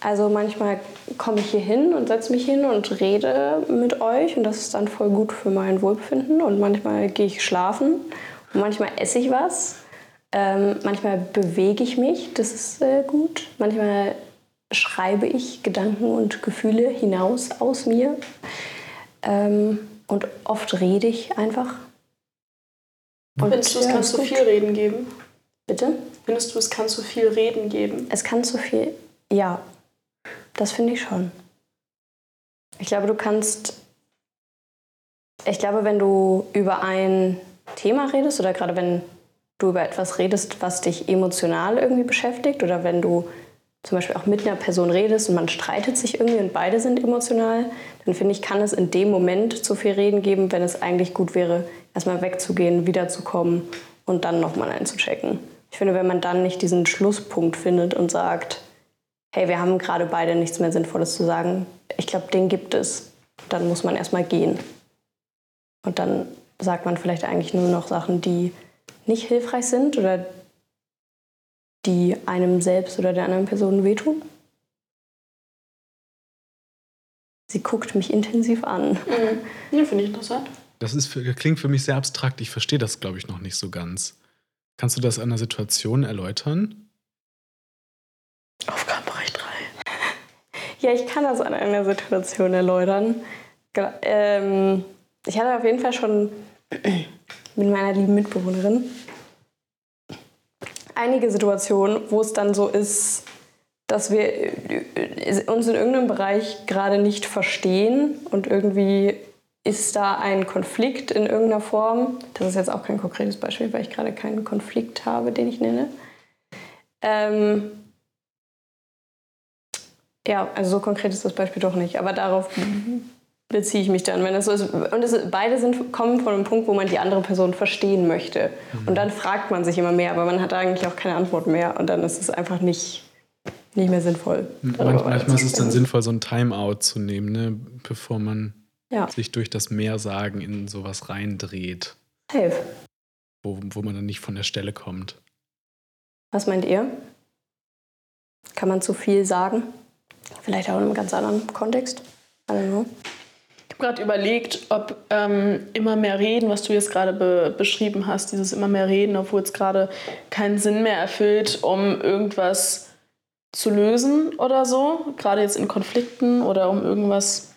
Speaker 4: Also manchmal komme ich hier hin und setze mich hin und rede mit euch und das ist dann voll gut für mein Wohlbefinden und manchmal gehe ich schlafen Manchmal esse ich was, ähm, manchmal bewege ich mich, das ist äh, gut. Manchmal schreibe ich Gedanken und Gefühle hinaus aus mir. Ähm, und oft rede ich einfach.
Speaker 2: Und Findest du, es kann zu viel Reden geben?
Speaker 4: Bitte?
Speaker 2: Findest du, es kann zu viel Reden geben?
Speaker 4: Es kann zu viel, ja. Das finde ich schon. Ich glaube, du kannst. Ich glaube, wenn du über ein Thema redest oder gerade wenn du über etwas redest, was dich emotional irgendwie beschäftigt oder wenn du zum Beispiel auch mit einer Person redest und man streitet sich irgendwie und beide sind emotional, dann finde ich, kann es in dem Moment zu viel Reden geben, wenn es eigentlich gut wäre, erstmal wegzugehen, wiederzukommen und dann nochmal einzuchecken. ich finde, wenn man dann nicht diesen Schlusspunkt findet und sagt, hey, wir haben gerade beide nichts mehr Sinnvolles zu sagen, ich glaube, den gibt es, dann muss man erstmal gehen. Und dann sagt man vielleicht eigentlich nur noch Sachen, die nicht hilfreich sind oder die einem selbst oder der anderen Person wehtun. Sie guckt mich intensiv an.
Speaker 2: Mhm. Ja, finde ich interessant.
Speaker 3: Das ist für, klingt für mich sehr abstrakt. Ich verstehe das, glaube ich, noch nicht so ganz. Kannst du das an einer Situation erläutern?
Speaker 2: Aufgabenbereich 3.
Speaker 4: Ja, ich kann das an einer Situation erläutern. Ähm, ich hatte auf jeden Fall schon mit meiner lieben Mitbewohnerin einige Situationen, wo es dann so ist, dass wir äh, uns in irgendeinem Bereich gerade nicht verstehen und irgendwie ist da ein Konflikt in irgendeiner Form. Das ist jetzt auch kein konkretes Beispiel, weil ich gerade keinen Konflikt habe, den ich nenne. Ähm ja, also so konkret ist das Beispiel doch nicht, aber darauf beziehe ich mich dann, wenn das so ist. Und es, beide sind, kommen von einem Punkt, wo man die andere Person verstehen möchte. Mhm. Und dann fragt man sich immer mehr, aber man hat eigentlich auch keine Antwort mehr. Und dann ist es einfach nicht, nicht mehr sinnvoll.
Speaker 3: Manch, manchmal ist es dann sinnvoll, so ein Timeout zu nehmen, ne? bevor man ja. sich durch das Mehrsagen in sowas reindreht.
Speaker 4: Safe.
Speaker 3: Wo, wo man dann nicht von der Stelle kommt.
Speaker 4: Was meint ihr? Kann man zu viel sagen? Vielleicht auch in einem ganz anderen Kontext? I don't know
Speaker 2: gerade überlegt, ob ähm, immer mehr Reden, was du jetzt gerade be beschrieben hast, dieses immer mehr Reden, obwohl es gerade keinen Sinn mehr erfüllt, um irgendwas zu lösen oder so, gerade jetzt in Konflikten oder um irgendwas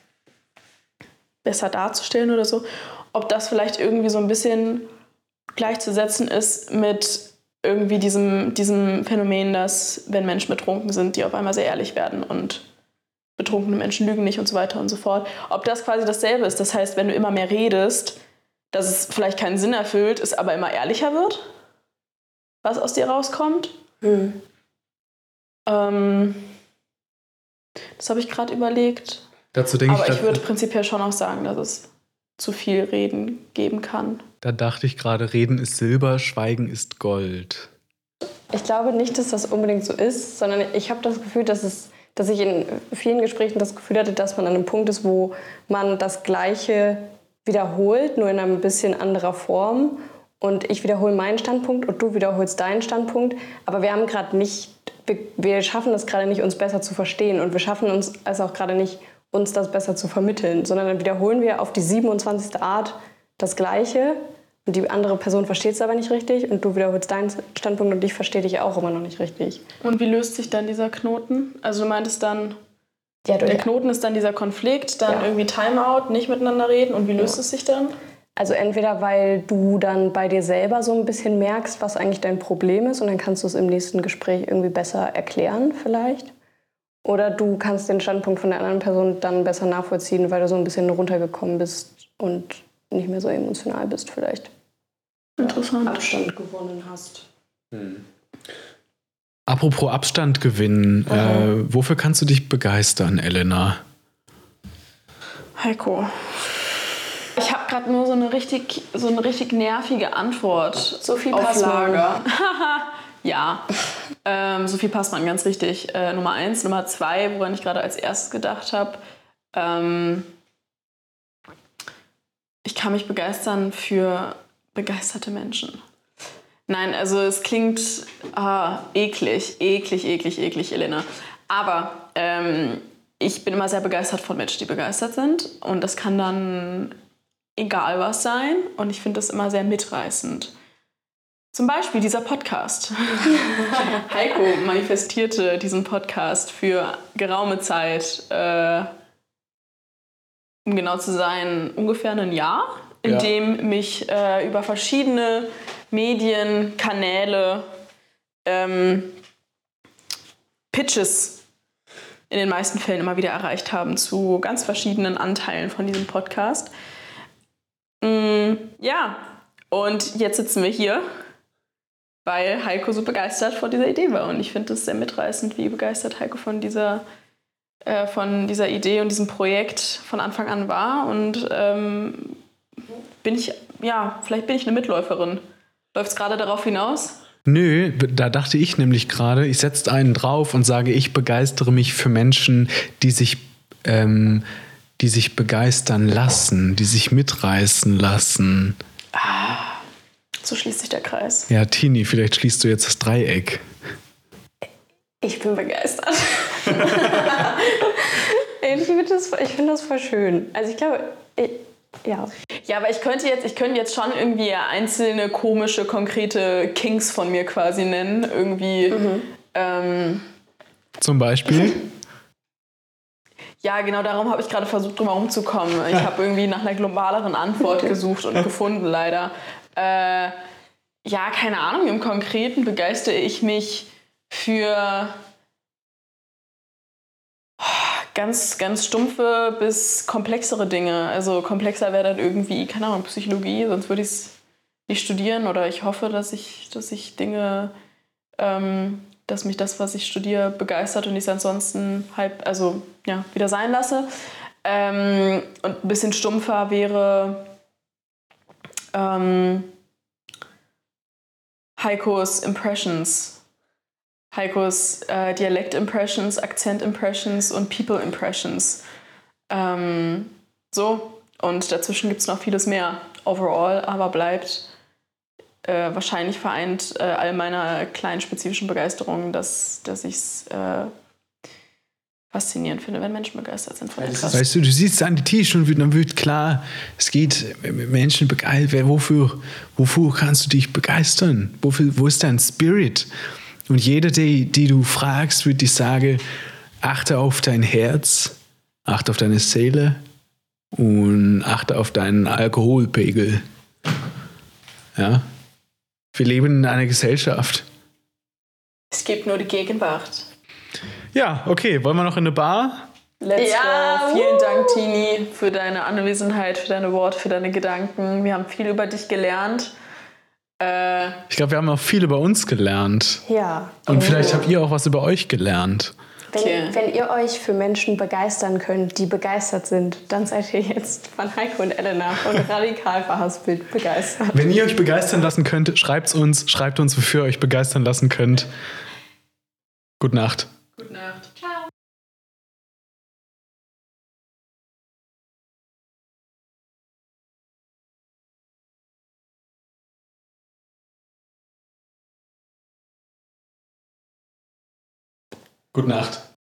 Speaker 2: besser darzustellen oder so, ob das vielleicht irgendwie so ein bisschen gleichzusetzen ist mit irgendwie diesem, diesem Phänomen, dass wenn Menschen betrunken sind, die auf einmal sehr ehrlich werden und betrunkene Menschen lügen nicht und so weiter und so fort. Ob das quasi dasselbe ist, das heißt, wenn du immer mehr redest, dass es vielleicht keinen Sinn erfüllt, es aber immer ehrlicher wird, was aus dir rauskommt. Mhm. Ähm, das habe ich gerade überlegt.
Speaker 3: Dazu denke
Speaker 2: aber ich, ich würde prinzipiell schon auch sagen, dass es zu viel Reden geben kann.
Speaker 3: Da dachte ich gerade, Reden ist Silber, Schweigen ist Gold.
Speaker 4: Ich glaube nicht, dass das unbedingt so ist, sondern ich habe das Gefühl, dass es dass ich in vielen Gesprächen das Gefühl hatte, dass man an einem Punkt ist, wo man das Gleiche wiederholt, nur in einer bisschen anderer Form. Und ich wiederhole meinen Standpunkt und du wiederholst deinen Standpunkt. Aber wir haben gerade nicht, wir, schaffen das gerade nicht, uns besser zu verstehen. Und wir schaffen uns es auch gerade nicht, uns das besser zu vermitteln. Sondern dann wiederholen wir auf die 27. Art das Gleiche und die andere Person versteht es aber nicht richtig und du wiederholst deinen Standpunkt und ich verstehe dich auch immer noch nicht richtig.
Speaker 2: Und wie löst sich dann dieser Knoten? Also du meintest dann, ja, der Knoten ist dann dieser Konflikt, dann ja. irgendwie Timeout, nicht miteinander reden und wie löst ja. es sich dann?
Speaker 4: Also entweder weil du dann bei dir selber so ein bisschen merkst, was eigentlich dein Problem ist und dann kannst du es im nächsten Gespräch irgendwie besser erklären vielleicht. Oder du kannst den Standpunkt von der anderen Person dann besser nachvollziehen, weil du so ein bisschen runtergekommen bist und nicht mehr so emotional bist vielleicht.
Speaker 2: Interessant.
Speaker 4: Abstand gewonnen hast. Hm.
Speaker 3: Apropos Abstand gewinnen, äh, wofür kannst du dich begeistern, Elena?
Speaker 2: Heiko. Ich habe gerade nur so eine richtig, so eine richtig nervige Antwort.
Speaker 4: Sophie Passmann.
Speaker 2: ja, ähm, Sophie Passmann, ganz richtig. Äh, Nummer eins. Nummer zwei, woran ich gerade als erstes gedacht habe. Ähm, ich kann mich begeistern für begeisterte Menschen. Nein, also es klingt ah, eklig, eklig, eklig, eklig, Elena. Aber ähm, ich bin immer sehr begeistert von Menschen, die begeistert sind. Und das kann dann egal was sein. Und ich finde das immer sehr mitreißend. Zum Beispiel dieser Podcast. Heiko manifestierte diesen Podcast für geraume Zeit. Äh, um genau zu sein, ungefähr ein Jahr, in ja. dem mich äh, über verschiedene Medien, Kanäle, ähm, Pitches in den meisten Fällen immer wieder erreicht haben zu ganz verschiedenen Anteilen von diesem Podcast. Mm, ja, und jetzt sitzen wir hier, weil Heiko so begeistert von dieser Idee war. Und ich finde es sehr mitreißend, wie begeistert Heiko von dieser Idee äh, von dieser Idee und diesem Projekt von Anfang an war. Und ähm, bin ich, ja, vielleicht bin ich eine Mitläuferin. Läuft es gerade darauf hinaus?
Speaker 3: Nö, da dachte ich nämlich gerade, ich setze einen drauf und sage, ich begeistere mich für Menschen, die sich, ähm, die sich begeistern lassen, die sich mitreißen lassen.
Speaker 2: So schließt sich der Kreis.
Speaker 3: Ja, Tini, vielleicht schließt du jetzt das Dreieck.
Speaker 4: Ich bin begeistert. ich finde das, ich find das voll schön. Also ich glaube, ich, ja.
Speaker 2: Ja, aber ich könnte jetzt, ich könnte jetzt schon irgendwie einzelne komische, konkrete Kings von mir quasi nennen. Irgendwie. Ähm,
Speaker 3: Zum Beispiel.
Speaker 2: ja, genau darum habe ich gerade versucht, drum herum zu kommen. Ich habe irgendwie nach einer globaleren Antwort gesucht und gefunden, leider. Äh, ja, keine Ahnung, im Konkreten begeistere ich mich für ganz, ganz stumpfe bis komplexere Dinge. Also komplexer wäre dann irgendwie, keine Ahnung, Psychologie, sonst würde ich es nicht studieren oder ich hoffe, dass ich, dass ich Dinge, ähm, dass mich das, was ich studiere, begeistert und ich es ansonsten halb, also ja, wieder sein lasse. Ähm, und ein bisschen stumpfer wäre ähm, Heikos Impressions. Heikos äh, Dialekt-Impressions, Akzent-Impressions und People-Impressions. Ähm, so, und dazwischen gibt es noch vieles mehr overall, aber bleibt äh, wahrscheinlich vereint äh, all meiner kleinen spezifischen Begeisterungen, dass, dass ich es äh, faszinierend finde, wenn Menschen begeistert sind von etwas.
Speaker 3: Weißt du, du siehst an die T-Shirt und dann wird klar, es geht Menschen begeistert. Wofür, wofür kannst du dich begeistern? Wofür, wo ist dein Spirit? Und jeder, die, die du fragst, wird dir sagen, achte auf dein Herz, achte auf deine Seele und achte auf deinen Alkoholpegel. Ja? Wir leben in einer Gesellschaft.
Speaker 2: Es gibt nur die Gegenwart.
Speaker 3: Ja, okay, wollen wir noch in eine Bar?
Speaker 2: Let's
Speaker 4: Ja,
Speaker 2: go. Vielen
Speaker 4: uh.
Speaker 2: Dank, Tini, für deine Anwesenheit, für deine Worte, für deine Gedanken. Wir haben viel über dich gelernt. Äh,
Speaker 3: Ich glaube, wir haben auch viel über uns gelernt.
Speaker 4: Ja.
Speaker 3: Und vielleicht habt ihr auch was über euch gelernt.
Speaker 4: Wenn,
Speaker 2: Okay.
Speaker 4: wenn ihr euch für Menschen begeistern könnt, die begeistert sind, dann seid ihr jetzt von Heiko und Elena von Radikal Verhaspelt begeistert.
Speaker 3: Wenn ihr euch begeistern lassen könnt, schreibt uns, schreibt uns, wofür ihr euch begeistern lassen könnt.
Speaker 2: Gute Nacht.
Speaker 3: Gute Nacht.